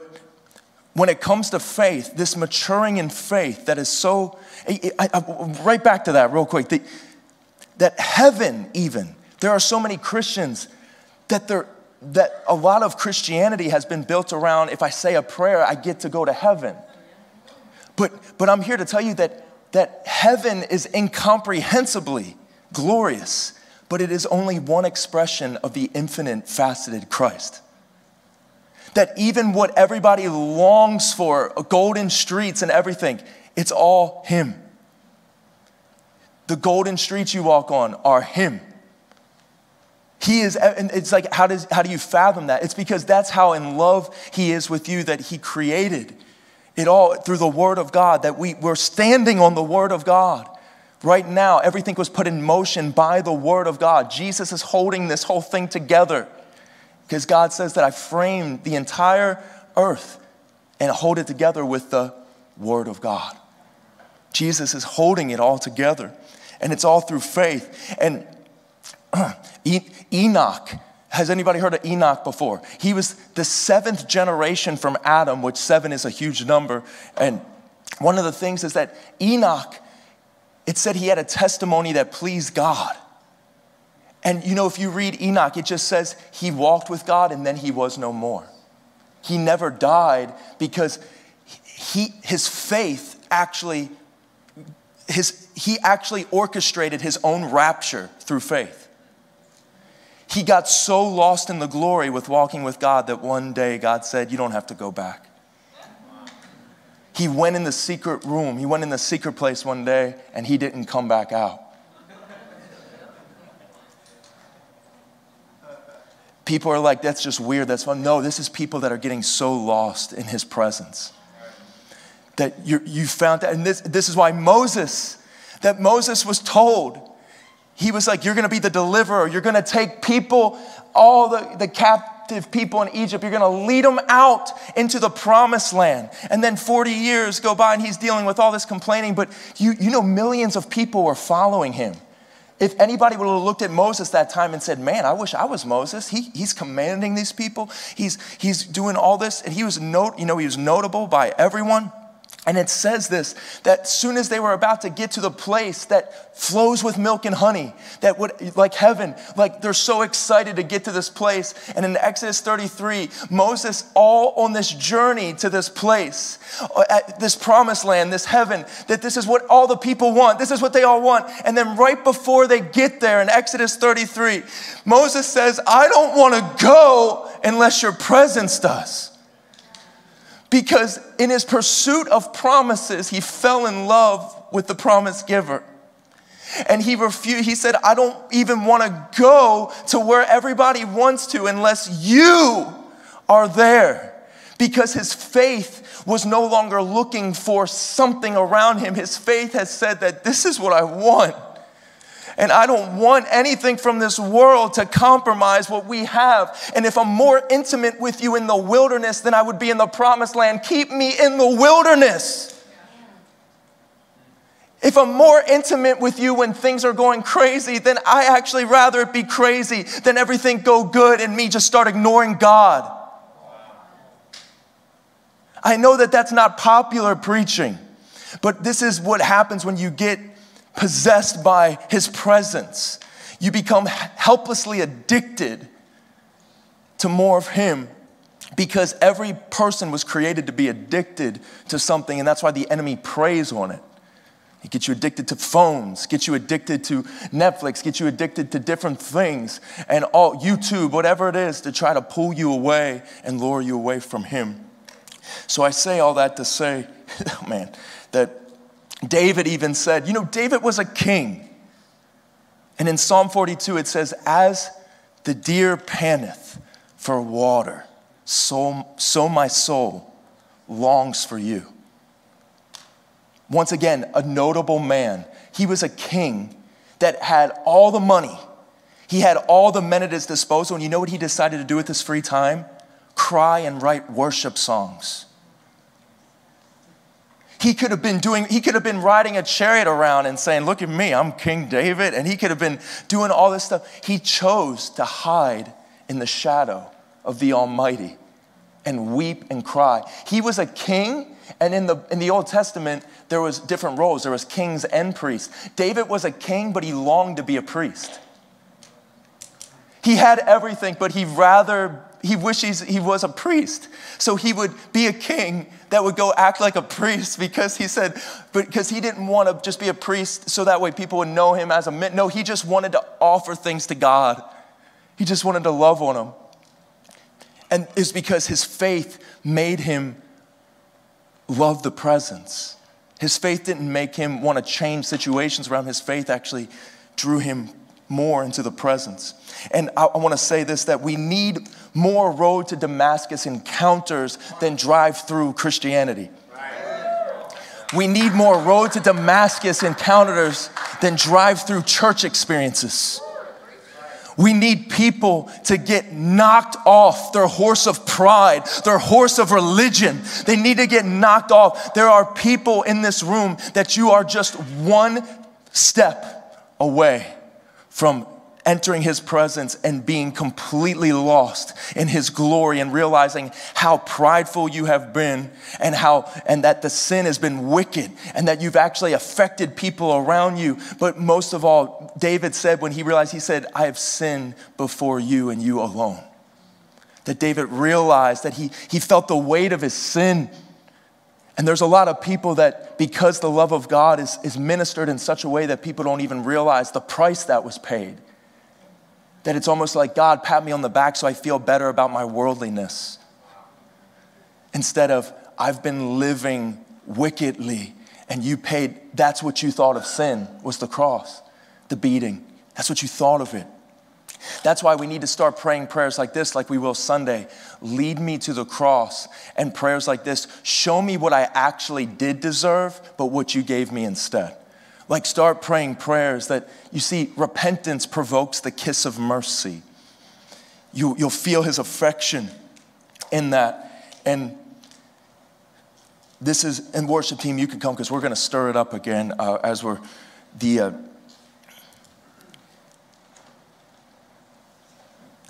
when it comes to faith, this maturing in faith that is so, I, I, right back to that real quick, the, that heaven even, there are so many Christians that they're, that a lot of Christianity has been built around if I say a prayer, I get to go to heaven. But, but I'm here to tell you that that heaven is incomprehensibly glorious, but it is only one expression of the infinite faceted Christ. That even what everybody longs for, golden streets and everything, it's all Him. The golden streets you walk on are Him. He is, and it's like, how, does, how do you fathom that? It's because that's how in love He is with you that He created it all through the Word of God, that we, we're standing on the Word of God. Right now, everything was put in motion by the Word of God. Jesus is holding this whole thing together because God says that I framed the entire earth and hold it together with the Word of God. Jesus is holding it all together, and it's all through faith. And Enoch, has anybody heard of Enoch before? He was the seventh generation from Adam, which seven is a huge number. And one of the things is that Enoch, it said he had a testimony that pleased God. And you know, if you read Enoch, it just says he walked with God and then he was no more. He never died because he, his faith actually, his, he actually orchestrated his own rapture through faith. He got so lost in the glory with walking with God that one day God said, You don't have to go back. He went in the secret room, he went in the secret place one day, and he didn't come back out. People are like, that's just weird, that's fun. No, this is people that are getting so lost in his presence. That you, you found that, and this, this is why Moses, that Moses was told, he was like, You're gonna be the deliverer, you're gonna take people, all the, the captive people in Egypt, you're gonna lead them out into the promised land. And then 40 years go by and he's dealing with all this complaining, but you, you know, millions of people were following him. If anybody would have looked at Moses that time and said, Man, I wish I was Moses. He, he's commanding these people. He's, he's doing all this. And he was note, you know, he was notable by everyone. And it says this that soon as they were about to get to the place that flows with milk and honey, that would, like heaven, like they're so excited to get to this place. And in Exodus 33, Moses, all on this journey to this place, uh, at this promised land, this heaven, that this is what all the people want. This is what they all want. And then right before they get there in Exodus 33, Moses says, I don't want to go unless your presence does because in his pursuit of promises, he fell in love with the promise giver. And he refused, he said, I don't even want to go to where everybody wants to unless you are there. Because his faith was no longer looking for something around him. His faith has said that this is what I want. And I don't want anything from this world to compromise what we have. And if I'm more intimate with you in the wilderness than I would be in the promised land, keep me in the wilderness. If I'm more intimate with you when things are going crazy, then I actually rather it be crazy than everything go good and me just start ignoring God. I know that that's not popular preaching, but this is what happens when you get possessed by his presence. You become helplessly addicted to more of him because every person was created to be addicted to something, and that's why the enemy preys on it. He gets you addicted to phones, gets you addicted to Netflix, gets you addicted to different things, and all YouTube, whatever it is, to try to pull you away and lure you away from Him. So I say all that to say, man, that David even said, you know, David was a king. And in Psalm 42, it says, As the deer panteth for water, so, so my soul longs for you. Once again, a notable man. He was a king that had all the money, he had all the men at his disposal. And you know what he decided to do with his free time? Cry and write worship songs. He could have been doing, he could have been riding a chariot around and saying, Look at me, I'm King David. And he could have been doing all this stuff. He chose to hide in the shadow of the Almighty and weep and cry. He was a king, and in the, in the Old Testament, there was different roles. There was kings and priests. David was a king, but he longed to be a priest. He had everything, but he rather he wishes he was a priest. So he would be a king that would go act like a priest because he said, because he didn't want to just be a priest so that way people would know him as a man. No, he just wanted to offer things to God. He just wanted to love on him. And it's because his faith made him love the presence. His faith didn't make him want to change situations around. His faith actually drew him more into the presence. And I, I want to say this that we need more road to Damascus encounters than drive through Christianity. We need more road to Damascus encounters than drive through church experiences. We need people to get knocked off their horse of pride, their horse of religion. They need to get knocked off. There are people in this room that you are just one step away from entering his presence and being completely lost in his glory and realizing how prideful you have been and how and that the sin has been wicked and that you've actually affected people around you. But most of all David said when he realized he said I have sinned before you and you alone. That David realized that he he felt the weight of his sin. And there's a lot of people that, because the love of God is, is ministered in such a way that people don't even realize the price that was paid, that it's almost like God pat me on the back so I feel better about my worldliness. Instead of, I've been living wickedly and you paid, that's what you thought of sin was the cross, the beating. That's what you thought of it. That's why we need to start praying prayers like this, like we will Sunday. Lead me to the cross. And prayers like this show me what I actually did deserve, but what you gave me instead. Like start praying prayers that you see, repentance provokes the kiss of mercy. You, you'll feel his affection in that. And this is, and worship team, you can come because we're going to stir it up again uh, as we're the. Uh,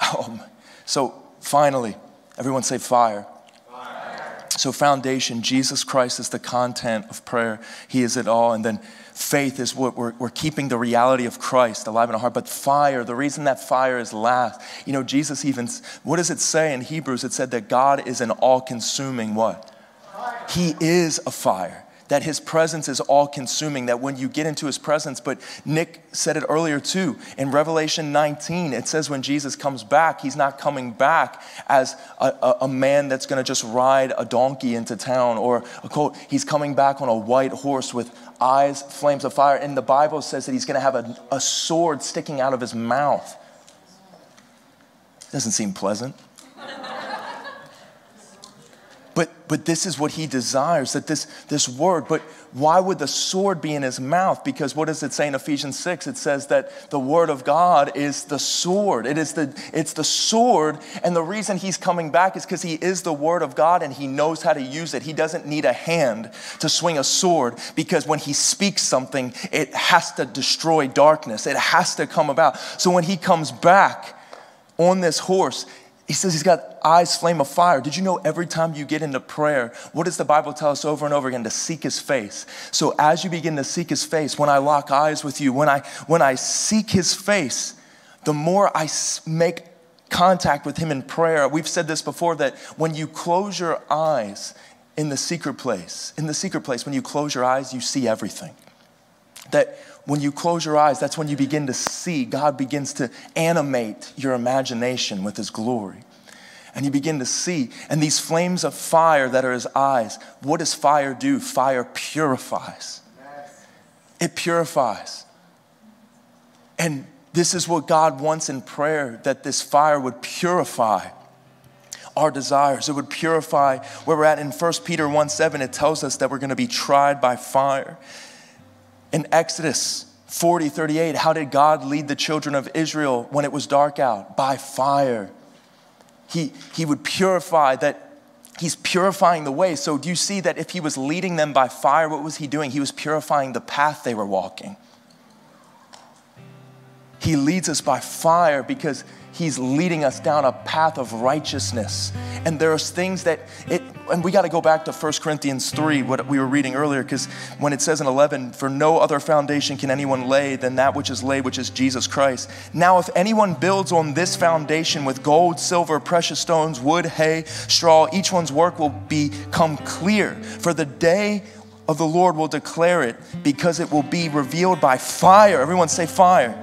oh, so finally, everyone say fire. fire. So, foundation, Jesus Christ is the content of prayer. He is it all. And then faith is what we're, we're keeping the reality of Christ alive in our heart. But fire, the reason that fire is last, you know, Jesus even, what does it say in Hebrews? It said that God is an all consuming what? He is a fire, that his presence is all consuming, that when you get into his presence, but Nick said it earlier too. In Revelation 19, it says when Jesus comes back, he's not coming back as a, a, a man that's gonna just ride a donkey into town or a colt. He's coming back on a white horse with eyes, flames of fire. And the Bible says that he's gonna have a, a sword sticking out of his mouth. Doesn't seem pleasant. But, but this is what he desires, that this, this word, but why would the sword be in his mouth? Because what does it say in Ephesians 6? It says that the word of God is the sword. It is the, it's the sword, and the reason he's coming back is because he is the word of God and he knows how to use it. He doesn't need a hand to swing a sword because when he speaks something, it has to destroy darkness. It has to come about. So when he comes back on this horse, he says he's got eyes flame of fire. Did you know every time you get into prayer, what does the Bible tell us over and over again? To seek his face. So as you begin to seek his face, when I lock eyes with you, when I when I seek his face, the more I make contact with him in prayer. We've said this before that when you close your eyes in the secret place, in the secret place, when you close your eyes, you see everything. That when you close your eyes, that's when you begin to see. God begins to animate your imagination with His glory. And you begin to see. And these flames of fire that are His eyes, what does fire do? Fire purifies. It purifies. And this is what God wants in prayer that this fire would purify our desires. It would purify where we're at in 1 Peter 1 7. It tells us that we're going to be tried by fire. In Exodus 40, 38, how did God lead the children of Israel when it was dark out? By fire. He, he would purify that. He's purifying the way. So, do you see that if he was leading them by fire, what was he doing? He was purifying the path they were walking. He leads us by fire because he's leading us down a path of righteousness. And there's things that it and we got to go back to 1 Corinthians 3, what we were reading earlier, because when it says in 11, for no other foundation can anyone lay than that which is laid, which is Jesus Christ. Now, if anyone builds on this foundation with gold, silver, precious stones, wood, hay, straw, each one's work will become clear. For the day of the Lord will declare it, because it will be revealed by fire. Everyone say fire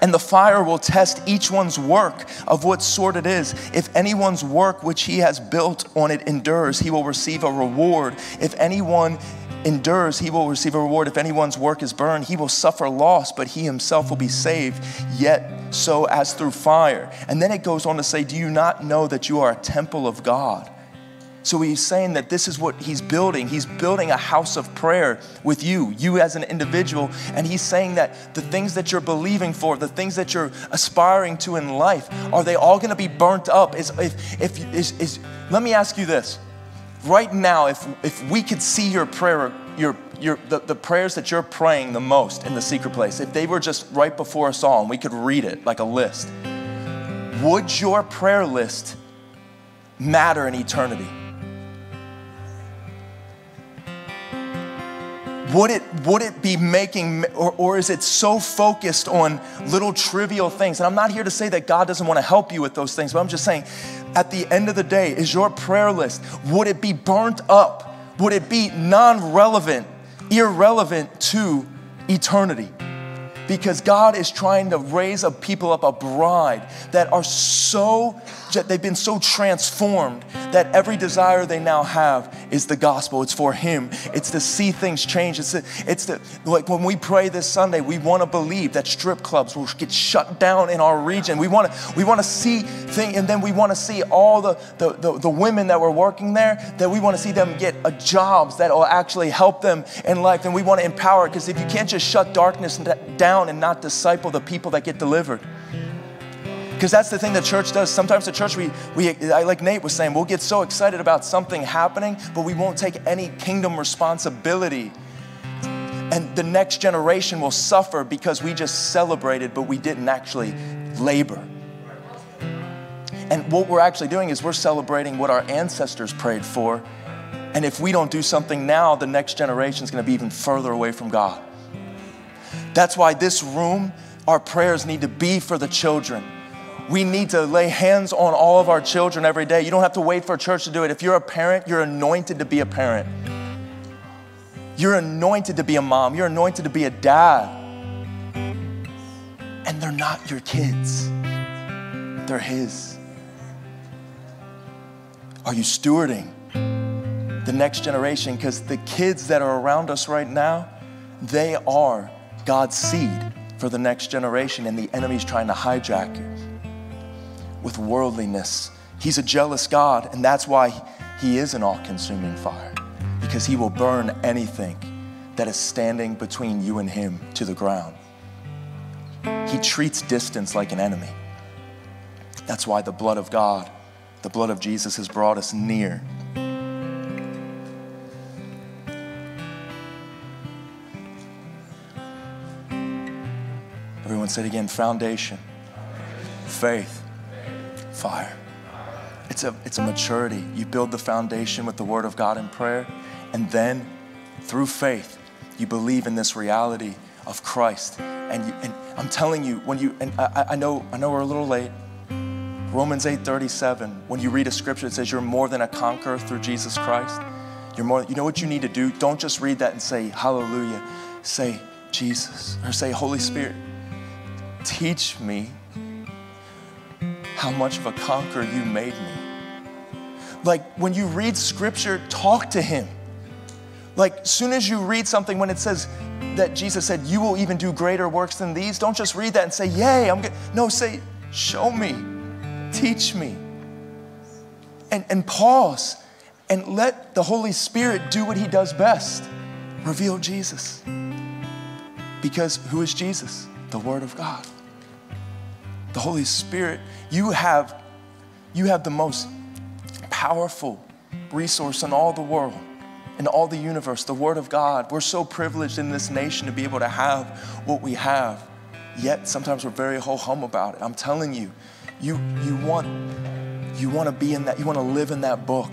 and the fire will test each one's work of what sort it is. If anyone's work which he has built on it endures, he will receive a reward. If anyone endures, he will receive a reward. If anyone's work is burned, he will suffer loss, but he himself will be saved, yet so as through fire. And then it goes on to say, Do you not know that you are a temple of God? So he's saying that this is what he's building. He's building a house of prayer with you, you as an individual. And he's saying that the things that you're believing for, the things that you're aspiring to in life, are they all going to be burnt up? Is, if, if, is, is, let me ask you this. Right now, if, if we could see your prayer, your, your, the, the prayers that you're praying the most in the secret place, if they were just right before us all and we could read it like a list, would your prayer list matter in eternity? Would it, would it be making, or, or is it so focused on little trivial things? And I'm not here to say that God doesn't want to help you with those things, but I'm just saying, at the end of the day, is your prayer list, would it be burnt up would it be non relevant, irrelevant to eternity? Because God is trying to raise a people up, a bride that are so, that they've been so transformed that every desire they now have is the gospel. It's for Him. It's to see things change. It's the, it's the like when we pray this Sunday, we want to believe that strip clubs will get shut down in our region. We want to we want to see things, and then we want to see all the, the, the, the women that were working there, that we want to see them get a jobs that will actually help them in life. And we want to empower because if you can't just shut darkness down and not disciple the people that get delivered. Because that's the thing the church does. Sometimes the church, we, we, like Nate was saying, we'll get so excited about something happening, but we won't take any kingdom responsibility. And the next generation will suffer because we just celebrated, but we didn't actually labor. And what we're actually doing is we're celebrating what our ancestors prayed for. And if we don't do something now, the next generation is going to be even further away from God. That's why this room, our prayers need to be for the children we need to lay hands on all of our children every day. You don't have to wait for church to do it. If you're a parent, you're anointed to be a parent. You're anointed to be a mom. You're anointed to be a dad. And they're not your kids, they're His. Are you stewarding the next generation? Because the kids that are around us right now, they are God's seed for the next generation, and the enemy's trying to hijack it with worldliness. He's a jealous God, and that's why he is an all consuming fire, because he will burn anything that is standing between you and him to the ground. He treats distance like an enemy. That's why the blood of God, the blood of Jesus, has brought us near. Everyone said again foundation, faith, fire. It's a, it's a maturity. You build the foundation with the Word of God and prayer, and then through faith, you believe in this reality of Christ. And, you, and I'm telling you, when you, and I, I, know, I know we're a little late. Romans 8:37, when you read a scripture, it says you're more than a conqueror through Jesus Christ. You're more, you know what you need to do? Don't just read that and say, Hallelujah. Say, Jesus, or say, Holy Spirit, teach me how much of a conqueror you made me. Like when you read scripture, talk to him. Like soon as you read something when it says that Jesus said, You will even do greater works than these, don't just read that and say, Yay, I'm good. No, say, Show me, teach me. And, and pause and let the Holy Spirit do what he does best reveal Jesus. Because who is Jesus? The Word of God the Holy Spirit, you have, you have the most powerful resource in all the world, in all the universe, the Word of God. We're so privileged in this nation to be able to have what we have. Yet sometimes we're very ho hum about it. I'm telling you, you, you, want, you want to be in that, you want to live in that book